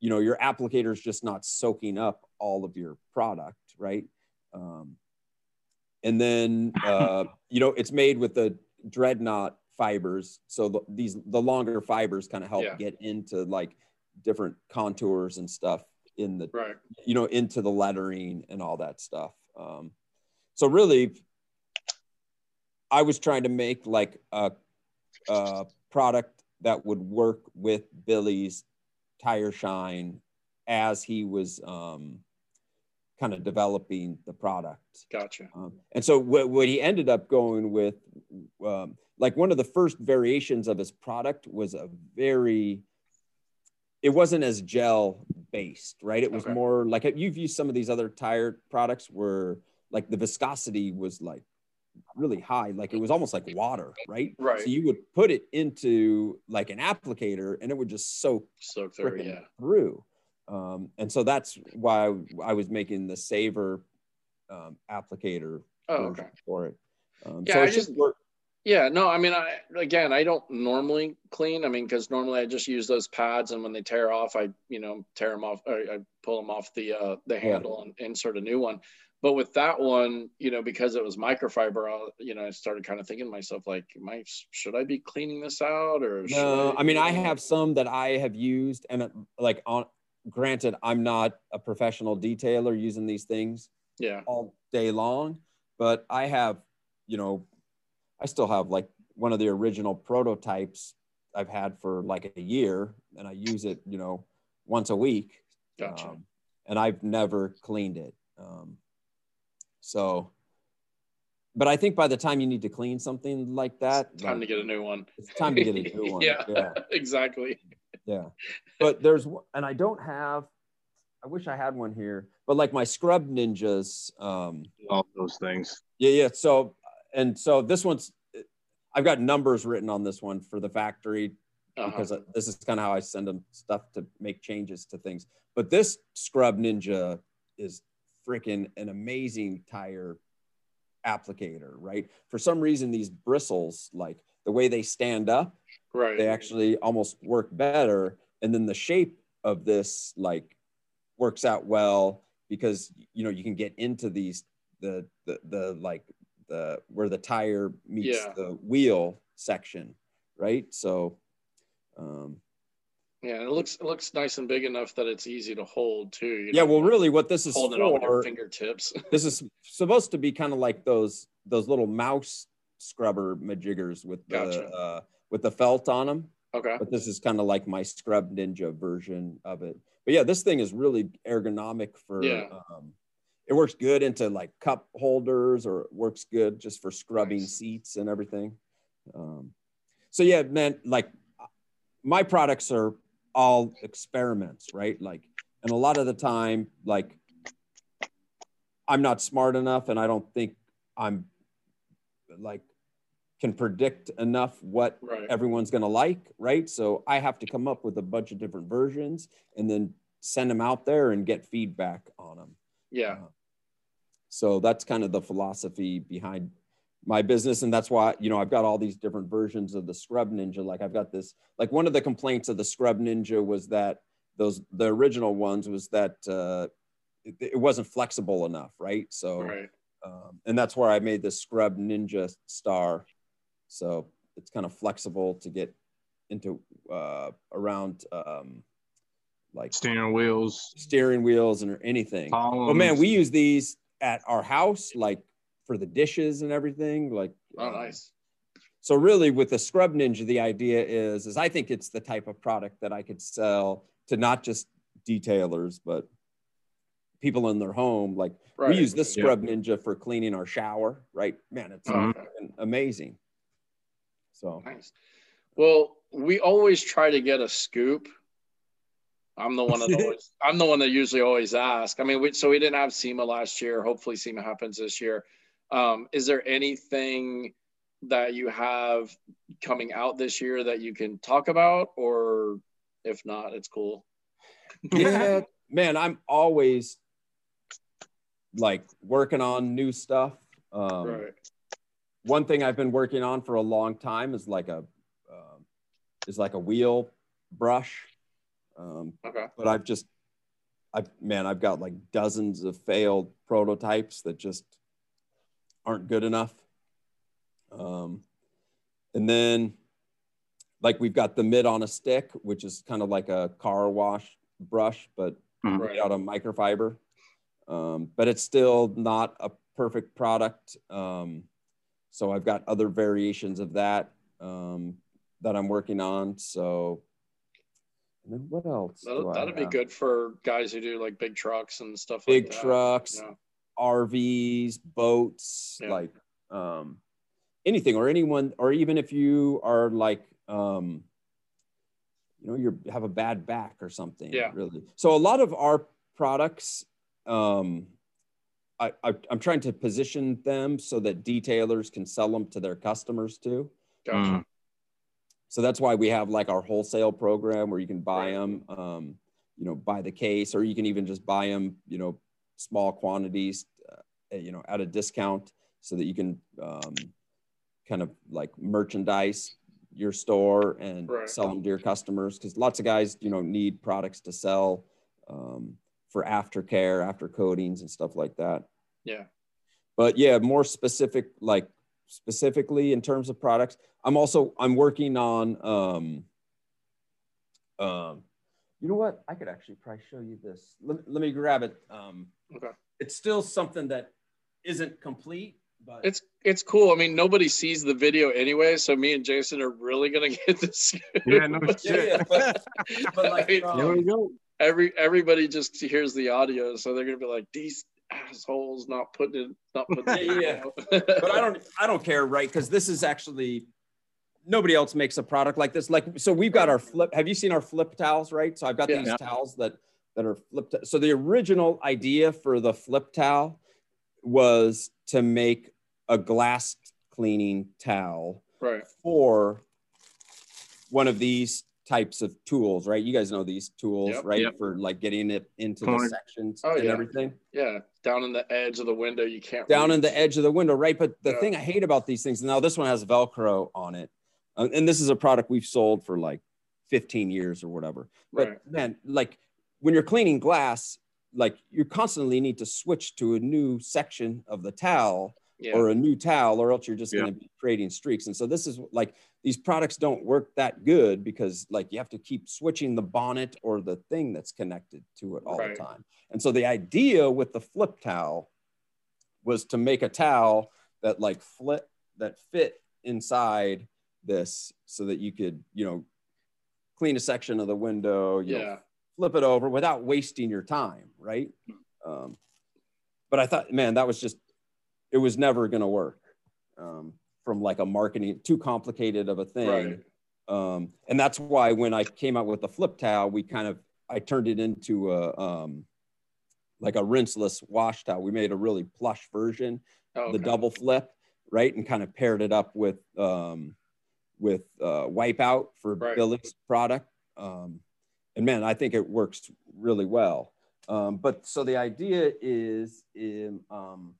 [SPEAKER 4] you know, your applicator is just not soaking up all of your product, right? Um, and then uh, you know it's made with the dreadnought fibers, so the, these the longer fibers kind of help
[SPEAKER 6] Yeah.
[SPEAKER 4] get into like different contours and stuff in the
[SPEAKER 6] right.
[SPEAKER 4] you know into the lettering and all that stuff um, so really i was trying to make like a, a product that would work with billy's tire shine as he was um, kind of developing the product
[SPEAKER 6] Gotcha.
[SPEAKER 4] um, and so what, what he ended up going with, um, like one of the first variations of his product was a very, it wasn't as gel based, right? It was
[SPEAKER 6] Okay.
[SPEAKER 4] more like you've used some of these other tire products where like the viscosity was like really high, like it was almost like water, right?
[SPEAKER 6] Right.
[SPEAKER 4] So you would put it into like an applicator and it would just soak
[SPEAKER 6] Soak through, yeah.
[SPEAKER 4] through. Um, and so that's why I was making the saver um, applicator
[SPEAKER 6] Oh, okay.
[SPEAKER 4] for it. Um,
[SPEAKER 6] Yeah,
[SPEAKER 4] so
[SPEAKER 6] I just-
[SPEAKER 4] work.
[SPEAKER 6] Yeah, no, I mean, I again, I don't normally clean. I mean, because normally I just use those pads, and when they tear off, I you know tear them off, or I pull them off the uh, the handle and insert a new one. But with that one, you know, because it was microfiber, I, you know, I started kind of thinking to myself, like, I should I be cleaning this out or? should
[SPEAKER 4] No, I mean, I have some that I have used, and uh, like on. Granted, I'm not a professional detailer using these things
[SPEAKER 6] Yeah,
[SPEAKER 4] all day long, but I have, you know, I still have like one of the original prototypes I've had for like a year, and I use it, you know, once a week.
[SPEAKER 6] gotcha.
[SPEAKER 4] Um, and I've never cleaned it. Um, so, but I think by the time you need to clean something like that,
[SPEAKER 6] Time to get a new one.
[SPEAKER 4] it's time to get a new one.
[SPEAKER 6] yeah,
[SPEAKER 4] yeah,
[SPEAKER 6] exactly.
[SPEAKER 4] yeah. But there's, and I don't have. I wish I had one here, but like my Scrub Ninjas. Um,
[SPEAKER 5] All those things.
[SPEAKER 4] yeah, yeah. So, and so this one's. I've got numbers written on this one for the factory
[SPEAKER 6] Uh-huh.
[SPEAKER 4] because this is kind of how I send them stuff to make changes to things. But this Scrub Ninja is freaking an amazing tire applicator, right? For some reason, these bristles, like the way they stand up,
[SPEAKER 6] right.
[SPEAKER 4] they actually almost work better. And then the shape of this, like, works out well because you know you can get into these the the the like the where the tire meets
[SPEAKER 6] Yeah.
[SPEAKER 4] the wheel section, right? So. Um,
[SPEAKER 6] Yeah, and it looks it looks nice and big enough that it's easy to hold too. you
[SPEAKER 4] yeah,
[SPEAKER 6] know,
[SPEAKER 4] well, really, what this is
[SPEAKER 6] holding it all with your
[SPEAKER 4] for,
[SPEAKER 6] fingertips.
[SPEAKER 4] this is supposed to be kind of like those those little mouse scrubber majiggers with the
[SPEAKER 6] Gotcha.
[SPEAKER 4] uh, with the felt on them.
[SPEAKER 6] okay.
[SPEAKER 4] But this is kind of like my Scrub Ninja version of it. But yeah, this thing is really ergonomic for.
[SPEAKER 6] Yeah.
[SPEAKER 4] Um, it works good into like cup holders, or it works good just for scrubbing
[SPEAKER 6] Nice.
[SPEAKER 4] seats and everything. Um, so yeah, man, like my products are all experiments, right? Like, and a lot of the time, like, I'm not smart enough, and I don't think I'm like can predict enough what
[SPEAKER 6] Right.
[SPEAKER 4] everyone's going to like, right? So I have to come up with a bunch of different versions and then send them out there and get feedback on them.
[SPEAKER 6] Yeah.
[SPEAKER 4] So that's kind of the philosophy behind my business. And that's why, you know, I've got all these different versions of the Scrub Ninja. Like I've got this, like one of the complaints of the Scrub Ninja was that those, the original ones was that uh, it, it wasn't flexible enough, right? So,
[SPEAKER 6] Right.
[SPEAKER 4] um, and that's where I made the Scrub Ninja Star. So it's kind of flexible to get into uh, around um, like
[SPEAKER 5] Steering wheels.
[SPEAKER 4] steering wheels and or anything.
[SPEAKER 5] Columns.
[SPEAKER 4] Oh man, we use these at our house, like for the dishes and everything. Like,
[SPEAKER 6] Oh,
[SPEAKER 4] um,
[SPEAKER 6] nice.
[SPEAKER 4] So really, with the Scrub Ninja, the idea is, is I think it's the type of product that I could sell to not just detailers, but people in their home. Like
[SPEAKER 6] Right.
[SPEAKER 4] we use this
[SPEAKER 5] Yeah.
[SPEAKER 4] Scrub Ninja for cleaning our shower, right? Man, it's fucking amazing. So
[SPEAKER 6] Nice. Well, we always try to get a scoop. I'm the one that always, I'm the one that usually always ask. I mean, we, so we didn't have SEMA last year. Hopefully, SEMA happens this year. Um, is there anything that you have coming out this year that you can talk about, or if not, it's cool.
[SPEAKER 4] yeah, man, I'm always like working on new stuff. Um,
[SPEAKER 6] right.
[SPEAKER 4] One thing I've been working on for a long time is like a um, is like a wheel brush. Um,
[SPEAKER 6] Okay.
[SPEAKER 4] but I've just, I man, I've got like dozens of failed prototypes that just aren't good enough. Um, and then, like we've got the mitt on a stick, which is kind of like a car wash brush, but
[SPEAKER 5] Mhm.
[SPEAKER 4] made out of microfiber. Um, but it's still not a perfect product. Um, so I've got other variations of that um, that I'm working on. So, and then what else?
[SPEAKER 6] That'll,
[SPEAKER 4] I
[SPEAKER 6] that'd be good for guys who do like big trucks and stuff
[SPEAKER 4] Big
[SPEAKER 6] like that.
[SPEAKER 4] trucks,
[SPEAKER 6] Yeah.
[SPEAKER 4] RVs, boats,
[SPEAKER 6] Yeah.
[SPEAKER 4] like um, anything, or anyone, or even if you are like, um, you know, you have a bad back or something.
[SPEAKER 6] Yeah.
[SPEAKER 4] Really. So a lot of our products, um, I, I, I'm trying to position them so that detailers can sell them to their customers too.
[SPEAKER 6] Gotcha.
[SPEAKER 4] So that's why we have like our wholesale program where you can buy them, um, you know, buy the case, or you can even just buy them, you know, small quantities, uh, you know, at a discount so that you can um, kind of like merchandise your store and
[SPEAKER 6] Right.
[SPEAKER 4] sell them to your customers. Cause lots of guys, you know, need products to sell um, for aftercare, after coatings and stuff like that
[SPEAKER 6] Yeah.
[SPEAKER 4] but yeah more specific like specifically in terms of products i'm also i'm working on um um you know what i could actually probably show you this let, let me grab it um
[SPEAKER 6] Okay.
[SPEAKER 4] it's still something that isn't complete but
[SPEAKER 6] It's it's cool. I mean, nobody sees the video anyway, so me and Jason are really gonna get this.
[SPEAKER 5] Yeah, no shit.
[SPEAKER 4] yeah, but, but like, um,
[SPEAKER 5] There we go.
[SPEAKER 6] Every everybody just hears the audio, so they're gonna be like, "These assholes not putting it, not putting it."
[SPEAKER 4] Yeah, yeah. but I don't I don't care, right? Because this is actually nobody else makes a product like this. Like so, we've got our flip. Have you seen our flip towels, right? So I've got
[SPEAKER 6] Yeah.
[SPEAKER 4] these
[SPEAKER 5] Yeah.
[SPEAKER 4] towels that that are flipped. So the original idea for the flip towel was to make a glass cleaning towel
[SPEAKER 6] right.
[SPEAKER 4] for one of these types of tools, right? You guys know these tools,
[SPEAKER 6] Yep.
[SPEAKER 4] right?
[SPEAKER 5] Yep.
[SPEAKER 4] For like getting it into
[SPEAKER 5] Corner.
[SPEAKER 4] the sections
[SPEAKER 6] Oh,
[SPEAKER 4] and
[SPEAKER 6] yeah.
[SPEAKER 4] everything
[SPEAKER 6] Yeah, down in the edge of the window, you can't.
[SPEAKER 4] down in the edge of the window, right? But the
[SPEAKER 6] Yeah.
[SPEAKER 4] thing I hate about these things, now this one has Velcro on it, uh, and this is a product we've sold for like 15 years or whatever. But
[SPEAKER 6] Right.
[SPEAKER 4] man, like when you're cleaning glass, like you constantly need to switch to a new section of the towel
[SPEAKER 6] Yeah.
[SPEAKER 4] or a new towel, or else you're just
[SPEAKER 5] Yeah.
[SPEAKER 4] going to be creating streaks. And so this is like these products don't work that good because like you have to keep switching the bonnet or the thing that's connected to it all
[SPEAKER 6] Right.
[SPEAKER 4] the time. And so the idea with the flip towel was to make a towel that like flip that fit inside this so that you could, you know, clean a section of the window, you know,
[SPEAKER 6] yeah.
[SPEAKER 4] flip it over without wasting your time, right? Um, but I thought, man, that was just, it was never going to work um, from like a marketing, too complicated of a thing.
[SPEAKER 6] Right.
[SPEAKER 4] Um, and that's why when I came out with the flip towel, we kind of, I turned it into a, um, like a rinseless wash towel. We made a really plush version,
[SPEAKER 6] Oh,
[SPEAKER 4] the double flip, right? And kind of paired it up with, um, with uh, Wipeout for
[SPEAKER 6] Right.
[SPEAKER 4] Billy's product. Um, and man, I think it works really well. Um, but so the idea is, in, um,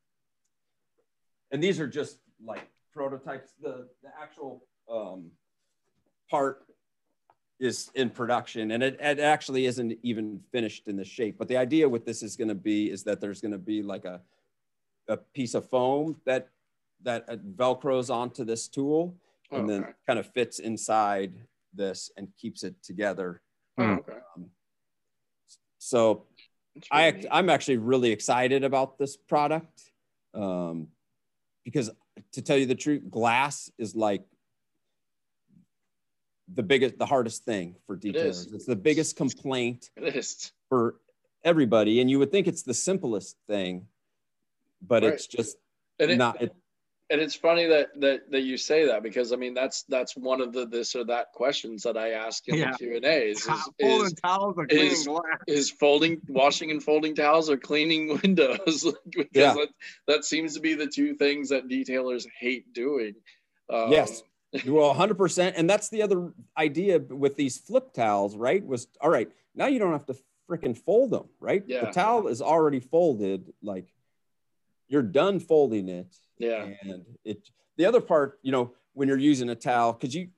[SPEAKER 4] and these are just like prototypes. The the actual um, part is in production, and it, it actually isn't even finished in the shape. But the idea with this is going to be is that there's going to be like a a piece of foam that that velcros onto this tool, and then kind of fits inside this and keeps it together.
[SPEAKER 6] Oh,
[SPEAKER 5] Hmm.
[SPEAKER 6] okay.
[SPEAKER 4] So
[SPEAKER 6] That's
[SPEAKER 4] I
[SPEAKER 6] neat.
[SPEAKER 4] I'm actually really excited about this product um, because to tell you the truth, glass is like the biggest, the hardest thing for detailers. It's the biggest complaint
[SPEAKER 6] It
[SPEAKER 4] for everybody, and you would think it's the simplest thing, but
[SPEAKER 6] Right.
[SPEAKER 4] it's just
[SPEAKER 6] it,
[SPEAKER 4] not. It,
[SPEAKER 1] and it's funny that that that you say that because I mean that's that's one of the this or that questions that I ask in
[SPEAKER 5] Yeah.
[SPEAKER 1] the Q and A's is,
[SPEAKER 5] Folding
[SPEAKER 1] is,
[SPEAKER 5] towels or cleaning
[SPEAKER 1] is- is folding, washing and folding towels or cleaning windows because
[SPEAKER 4] Yeah.
[SPEAKER 1] that, that seems to be the two things that detailers hate doing. Um,
[SPEAKER 4] Yes. well 100% and that's the other idea with these flip towels right was all right now you don't have to freaking fold them right
[SPEAKER 1] Yeah.
[SPEAKER 4] the towel is already folded like you're done folding it
[SPEAKER 1] Yeah.
[SPEAKER 4] and it the other part you know when you're using a towel because you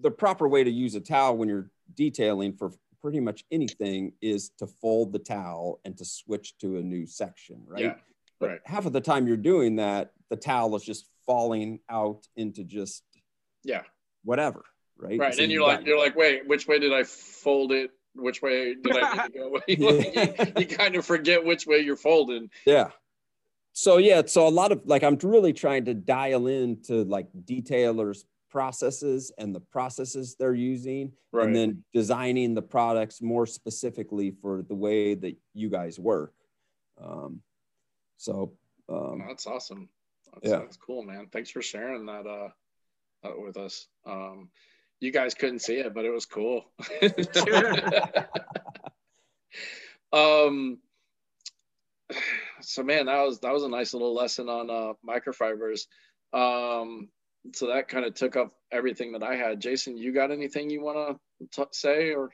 [SPEAKER 4] the proper way to use a towel when you're detailing for pretty much anything is to fold the towel and to switch to a new section right
[SPEAKER 1] Yeah.
[SPEAKER 4] but
[SPEAKER 1] Right.
[SPEAKER 4] half of the time you're doing that the towel is just falling out into just
[SPEAKER 1] Yeah.
[SPEAKER 4] whatever right
[SPEAKER 1] Right.
[SPEAKER 4] So
[SPEAKER 1] and
[SPEAKER 4] you
[SPEAKER 1] you're like, you're like, wait, which way did I fold it? Which way did I need to go? you, you kind of forget which way you're folding.
[SPEAKER 4] yeah so yeah so a lot of like i'm really trying to dial into like detailers processes and the processes they're using
[SPEAKER 1] Right.
[SPEAKER 4] and then designing the products more specifically for the way that you guys work um, so um,
[SPEAKER 1] That's awesome. That's,
[SPEAKER 4] Yeah.
[SPEAKER 1] that's cool, man. Thanks for sharing that uh, uh with us. Um, you guys couldn't see it, but it was cool. um, so man, that was that was a nice little lesson on uh, microfibers. Um, so that kind of took up everything that I had. Jason, you got anything you want to say or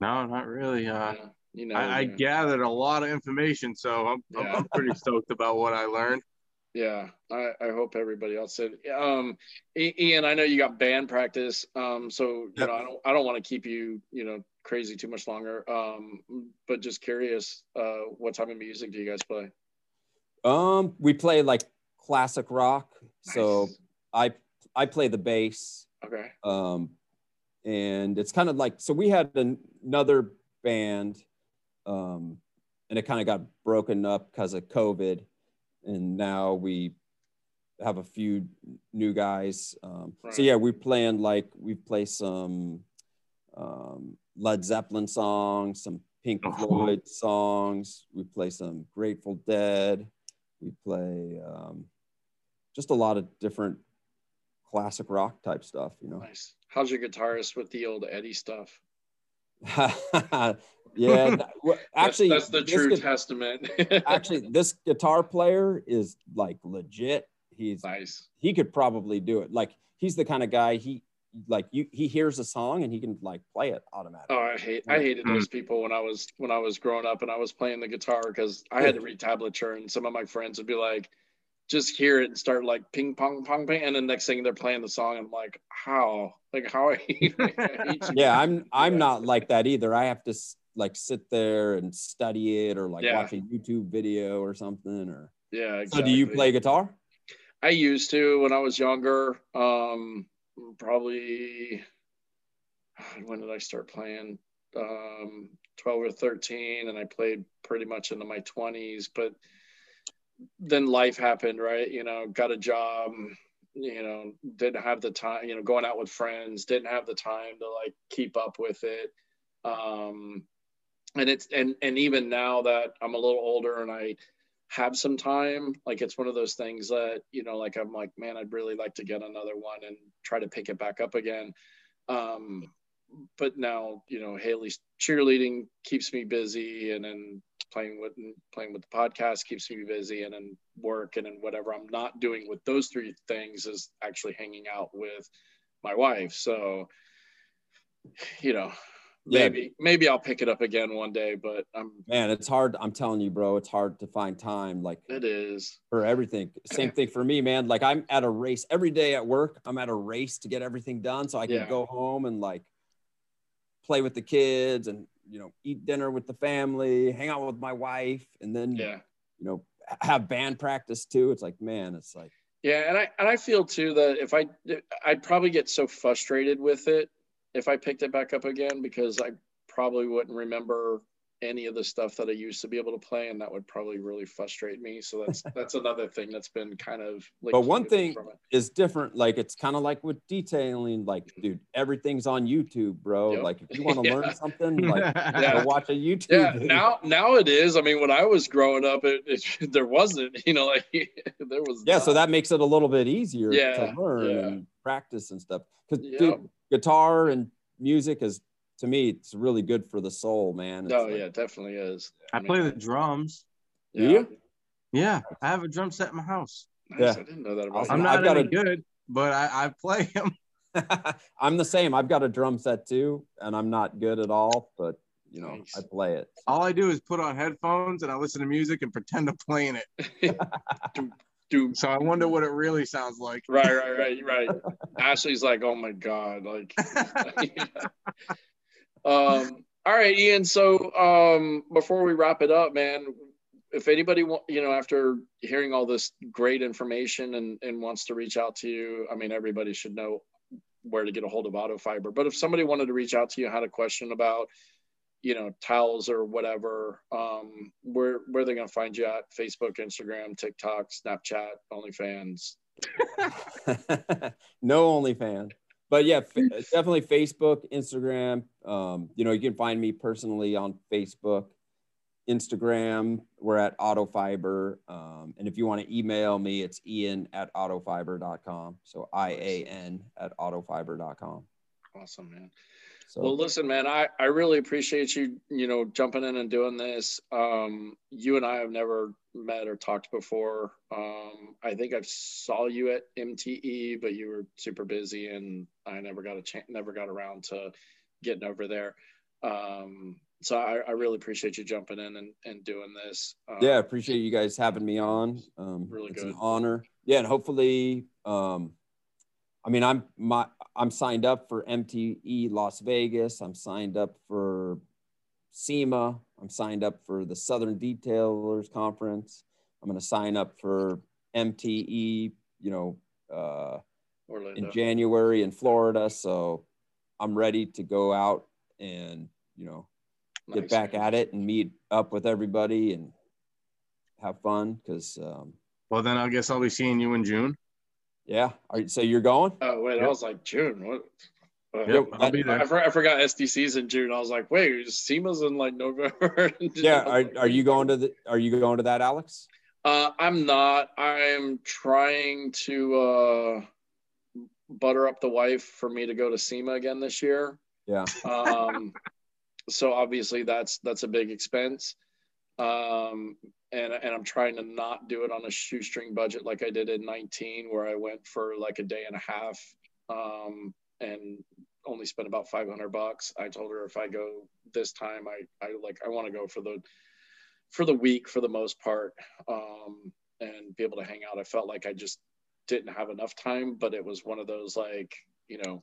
[SPEAKER 5] No, not really. Uh,
[SPEAKER 1] uh, you know?
[SPEAKER 5] I, I
[SPEAKER 1] yeah.
[SPEAKER 5] gathered a lot of information, so I'm, I'm,
[SPEAKER 1] Yeah.
[SPEAKER 5] I'm pretty stoked about what I learned.
[SPEAKER 1] Yeah, I, I hope everybody else did. Um, Ian, I know you got band practice. Um, so you
[SPEAKER 4] Yep.
[SPEAKER 1] know, I don't, I don't want to keep you, you know, crazy too much longer. Um, but just curious, uh, what type of music do you guys play?
[SPEAKER 4] um we play like classic rock so i i play the bass
[SPEAKER 1] Okay.
[SPEAKER 4] um, and it's kind of like so we had an, another band um, and it kind of got broken up because of covid and now we have a few new guys um,
[SPEAKER 1] Right.
[SPEAKER 4] so yeah we playing like we play some um, led zeppelin songs some pink
[SPEAKER 5] Oh.
[SPEAKER 4] floyd songs we play some grateful dead we play um, just a lot of different classic rock type stuff you know
[SPEAKER 1] Nice. How's your guitarist with the old Eddie stuff?
[SPEAKER 4] yeah th- well, actually
[SPEAKER 1] that's, that's the true
[SPEAKER 4] gu-
[SPEAKER 1] testament.
[SPEAKER 4] actually this guitar player is like legit he's
[SPEAKER 1] nice.
[SPEAKER 4] he could probably do it like he's the kind of guy he like you he hears a song and he can like play it automatically
[SPEAKER 1] Oh, I hate I hated those people when I was when I was growing up and I was playing the guitar because I had to read tablature and some of my friends would be like, just hear it and start like ping pong pong ping and then next thing they're playing the song I'm like, how? Like how I hate, I hate you.
[SPEAKER 4] yeah i'm i'm
[SPEAKER 1] Yeah.
[SPEAKER 4] not like that either i have to like sit there and study it or like
[SPEAKER 1] Yeah.
[SPEAKER 4] watch a youtube video or something or
[SPEAKER 1] Yeah,
[SPEAKER 4] so do you play guitar
[SPEAKER 1] I used to when I was younger. Um, probably when did I start playing? Um, 12 or 13, and I played pretty much into my 20s. But then life happened, right? You know, got a job, you know, didn't have the time, you know, going out with friends, didn't have the time to like keep up with it. Um, and it's and and even now that I'm a little older and I have some time. Like it's one of those things that you know like i'm like man i'd really like to get another one and try to pick it back up again. Um but now you know haley's cheerleading keeps me busy and then playing with playing with the podcast keeps me busy and then work and then whatever i'm not doing with those three things is actually hanging out with my wife. So you know
[SPEAKER 4] Yeah.
[SPEAKER 1] maybe maybe i'll pick it up again one day but i'm
[SPEAKER 4] man it's hard i'm telling you bro it's hard to find time like
[SPEAKER 1] it is
[SPEAKER 4] for everything. Same thing for me, man. Like I'm at a race every day at work. I'm at a race to get everything done so I can
[SPEAKER 1] Yeah.
[SPEAKER 4] go home and like play with the kids and you know eat dinner with the family, hang out with my wife, and then
[SPEAKER 1] yeah
[SPEAKER 4] you know have band practice too. It's like man, it's like
[SPEAKER 1] Yeah, and I and I feel too that if I I'd probably get so frustrated with it if I picked it back up again because I probably wouldn't remember any of the stuff that I used to be able to play, and that would probably really frustrate me. So that's that's another thing that's been kind of. Like,
[SPEAKER 4] But one thing- is different. Like it's kind of like with detailing. Like, mm-hmm. dude, everything's on YouTube, bro.
[SPEAKER 1] Yep.
[SPEAKER 4] Like if you want to
[SPEAKER 1] Yeah.
[SPEAKER 4] learn something, like
[SPEAKER 1] Yeah.
[SPEAKER 4] go watch a YouTube.
[SPEAKER 1] yeah
[SPEAKER 4] video.
[SPEAKER 1] now now it is i mean when i was growing up it, it there wasn't you know like there was
[SPEAKER 4] yeah, so that makes it a little bit easier
[SPEAKER 1] Yeah,
[SPEAKER 4] to learn
[SPEAKER 1] yeah.
[SPEAKER 4] and practice and stuff. Because
[SPEAKER 1] Yeah.
[SPEAKER 4] dude, guitar and music is to me, it's really good for the soul, man. It's
[SPEAKER 1] oh
[SPEAKER 4] like-
[SPEAKER 1] yeah it definitely is
[SPEAKER 5] I play the drums.
[SPEAKER 4] Do you?
[SPEAKER 5] Yeah, I have a drum set in my house.
[SPEAKER 1] nice.
[SPEAKER 4] Yeah.
[SPEAKER 1] I didn't know that about
[SPEAKER 5] I'm
[SPEAKER 1] you.
[SPEAKER 5] not
[SPEAKER 4] I've got
[SPEAKER 5] any
[SPEAKER 4] a-
[SPEAKER 5] good, but I, I play them.
[SPEAKER 4] I'm the same. I've got a drum set too, and I'm not good at all, but you know,
[SPEAKER 1] Nice.
[SPEAKER 4] I play it.
[SPEAKER 5] All I do is put on headphones and I listen to music and pretend I'm playing it.
[SPEAKER 1] Dude,
[SPEAKER 5] So I wonder what it really sounds like.
[SPEAKER 1] right right right right ashley's like oh my god like um all right ian so um before we wrap it up man if anybody want you know after hearing all this great information and and wants to reach out to you i mean everybody should know where to get a hold of Autofiber but if somebody wanted to reach out to you had a question about you know towels or whatever um where where are they going to find you at? Facebook instagram tiktok snapchat onlyfans.
[SPEAKER 4] No OnlyFans, but yeah, definitely Facebook, Instagram. Um, you know, you can find me personally on Facebook, Instagram. We're at Autofiber, um, and if you want to email me, it's Ian at autofiber.com. So I A N at autofiber.com.
[SPEAKER 1] awesome man
[SPEAKER 4] So
[SPEAKER 1] Well, listen, man, I, I really appreciate you, you know, jumping in and doing this. Um, you and I have never met or talked before. Um, I think I saw you at MTE, but you were super busy and I never got a chance, never got around to getting over there. Um, so I, I really appreciate you jumping in and, and doing this. Um,
[SPEAKER 4] yeah, appreciate you guys having me on. Um,
[SPEAKER 1] Really
[SPEAKER 4] it's
[SPEAKER 1] good.
[SPEAKER 4] an honor. Yeah, and hopefully, um, I mean, I'm my I'm signed up for MTE Las Vegas. I'm signed up for SEMA. I'm signed up for the Southern Detailers Conference. I'm going to sign up for MTE. You know, uh,
[SPEAKER 1] Orlando.
[SPEAKER 4] in January in Florida. So I'm ready to go out and you know get
[SPEAKER 1] Nice,
[SPEAKER 4] back at it and meet up with everybody and have fun because um,
[SPEAKER 5] Well, then I guess I'll be seeing you in June.
[SPEAKER 4] yeah. Are, so you're going?
[SPEAKER 1] Oh, wait, I was like, June. What? Uh,
[SPEAKER 5] Yep, I'll be
[SPEAKER 1] I,
[SPEAKER 5] there.
[SPEAKER 1] for- I forgot SDC's in June. I was like, wait, SEMA's in like November.
[SPEAKER 4] Yeah. Are, are you going to the? Are you going to that, Alex?
[SPEAKER 1] Uh, I'm not. I'm trying to uh, butter up the wife for me to go to SEMA again this year.
[SPEAKER 4] Yeah.
[SPEAKER 1] Um, so obviously that's that's a big expense. Um, and and I'm trying to not do it on a shoestring budget like I did in 19, where I went for like a day and a half um, and only spent about 500 bucks. I told her if I go this time, I I like I want to go for the for the week for the most part um, and be able to hang out. I felt like I just didn't have enough time, but it was one of those like, you know,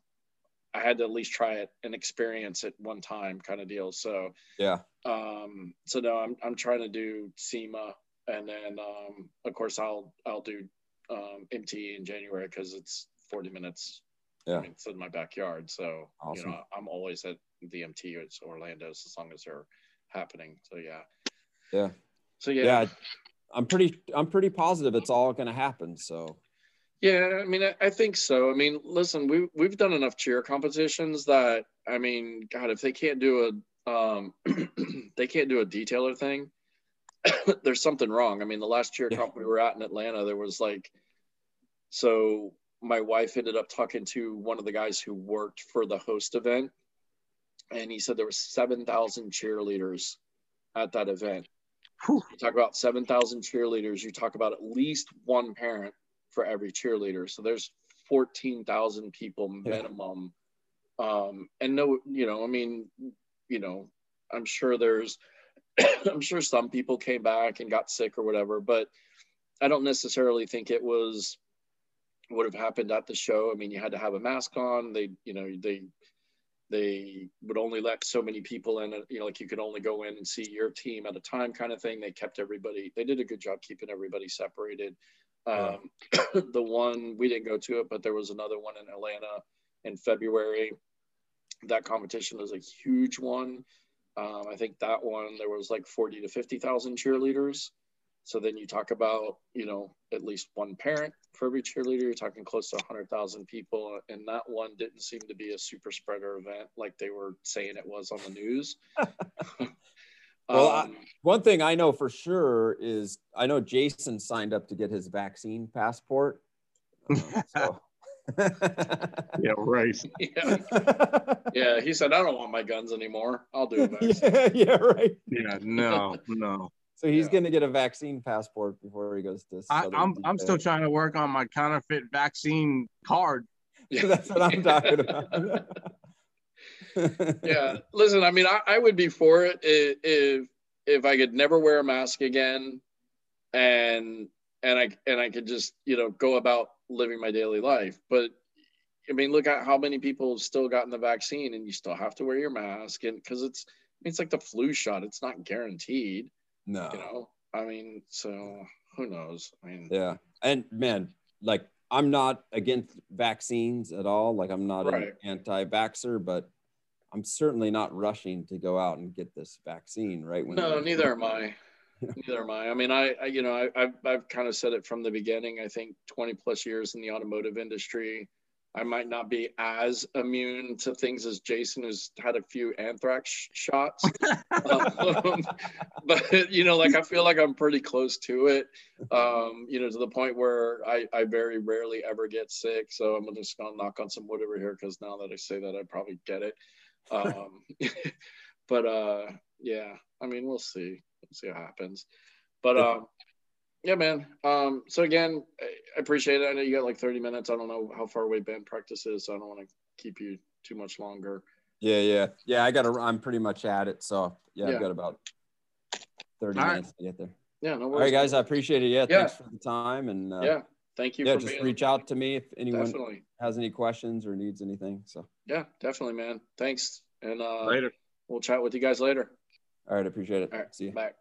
[SPEAKER 1] I had to at least try it and experience it one time kind of deal. So,
[SPEAKER 4] Yeah.
[SPEAKER 1] um, so no, I'm, I'm trying to do SEMA and then, um, of course I'll, I'll do, um, MTE in January cause it's 40 minutes.
[SPEAKER 4] Yeah.
[SPEAKER 1] I mean, it's in my backyard. So,
[SPEAKER 4] Awesome.
[SPEAKER 1] you know, I'm always at the MT or it's Orlando's as long as they're happening. So yeah.
[SPEAKER 4] Yeah.
[SPEAKER 1] So
[SPEAKER 4] Yeah.
[SPEAKER 1] yeah,
[SPEAKER 4] I'm pretty. I'm pretty positive it's all going to happen. So
[SPEAKER 1] Yeah, I mean, I, I think so. I mean, listen, we we've done enough cheer competitions that I mean, God, if they can't do a um, they can't do a detailer thing, there's something wrong. I mean, the last cheer
[SPEAKER 4] Yeah.
[SPEAKER 1] comp we were at in Atlanta, there was like, so my wife ended up talking to one of the guys who worked for the host event, and he said there seven thousand cheerleaders at that event.
[SPEAKER 5] Whew.
[SPEAKER 1] You talk about 7,000 cheerleaders, you talk about at least one parent for every cheerleader. So there's 14,000 people
[SPEAKER 4] Yeah.
[SPEAKER 1] minimum. Um, and no, you know, I mean, you know, I'm sure there's, I'm sure some people came back and got sick or whatever, but I don't necessarily think it was would have happened at the show. I mean, you had to have a mask on. They, you know, they they would only let so many people in you know like you could only go in and see your team at a time kind of thing they kept everybody they did a good job keeping everybody separated um, the one we didn't go to it but there was another one in atlanta in february that competition was a huge one Um, I think that one there was like forty to fifty thousand cheerleaders. So then you talk about, you know, at least one parent for every cheerleader. You're talking close to 100,000 people. And that one didn't seem to be a super spreader event like they were saying it was on the news.
[SPEAKER 4] Well, I-
[SPEAKER 1] Um,
[SPEAKER 4] One thing I know for sure is I know Jason signed up to get his vaccine passport. Uh, so.
[SPEAKER 5] Yeah, right.
[SPEAKER 1] yeah, yeah, he said, I don't want my guns anymore. I'll do it.
[SPEAKER 4] yeah, yeah, right.
[SPEAKER 5] Yeah, no, no.
[SPEAKER 4] So he's
[SPEAKER 1] Yeah.
[SPEAKER 4] going to get a vaccine passport before he goes to.
[SPEAKER 5] I,
[SPEAKER 4] Southern
[SPEAKER 5] I'm I'm still trying to work on my counterfeit vaccine card.
[SPEAKER 4] That's what I'm talking about.
[SPEAKER 1] yeah listen i mean I, I would be for it if if i could never wear a mask again and and i and i could just you know go about living my daily life but i mean look at how many people have still gotten the vaccine and you still have to wear your mask and because it's I mean, it's like the flu shot it's not guaranteed
[SPEAKER 4] no.
[SPEAKER 1] you know i mean so who knows i mean
[SPEAKER 4] Yeah. And man, like I'm not against vaccines at all. Like I'm not
[SPEAKER 1] Right.
[SPEAKER 4] an anti-vaxxer, but I'm certainly not rushing to go out and get this vaccine right when
[SPEAKER 1] No, neither am I. Neither am I. I mean, I, I you know, I, I've, I've kind of said it from the beginning. I think 20 plus years in the automotive industry, I might not be as immune to things as Jason, who's had a few anthrax sh- shots. um, but you know, like I feel like I'm pretty close to it. Um, you know, to the point where I, I very rarely ever get sick. So I'm just gonna knock on some wood over here because now that I say that, I probably get it. Um, but uh, yeah, I mean, we'll see. We'll see what happens. But um, yeah, man. Um, so again, I I appreciate it. I know you got like 30 minutes. I don't know how far away band practice is, so I don't want to keep you too much longer.
[SPEAKER 4] Yeah, yeah. Yeah, I got to I'm pretty much at it. So, yeah,
[SPEAKER 1] Yeah.
[SPEAKER 4] I've got about 30
[SPEAKER 5] All right.
[SPEAKER 4] minutes to get there.
[SPEAKER 1] Yeah, no worries.
[SPEAKER 4] right, guys, I appreciate it. Yeah,
[SPEAKER 1] Yeah.
[SPEAKER 4] thanks for the time and uh,
[SPEAKER 1] Yeah, thank you.
[SPEAKER 4] yeah,
[SPEAKER 1] for
[SPEAKER 4] just
[SPEAKER 1] being,
[SPEAKER 4] reach out to me if anyone
[SPEAKER 1] Definitely.
[SPEAKER 4] has any questions or needs anything. So,
[SPEAKER 1] Yeah, definitely, man. Thanks, and uh,
[SPEAKER 5] Later.
[SPEAKER 1] we'll chat with you guys later.
[SPEAKER 4] all right, appreciate it.
[SPEAKER 1] All right,
[SPEAKER 4] See you.
[SPEAKER 1] bye.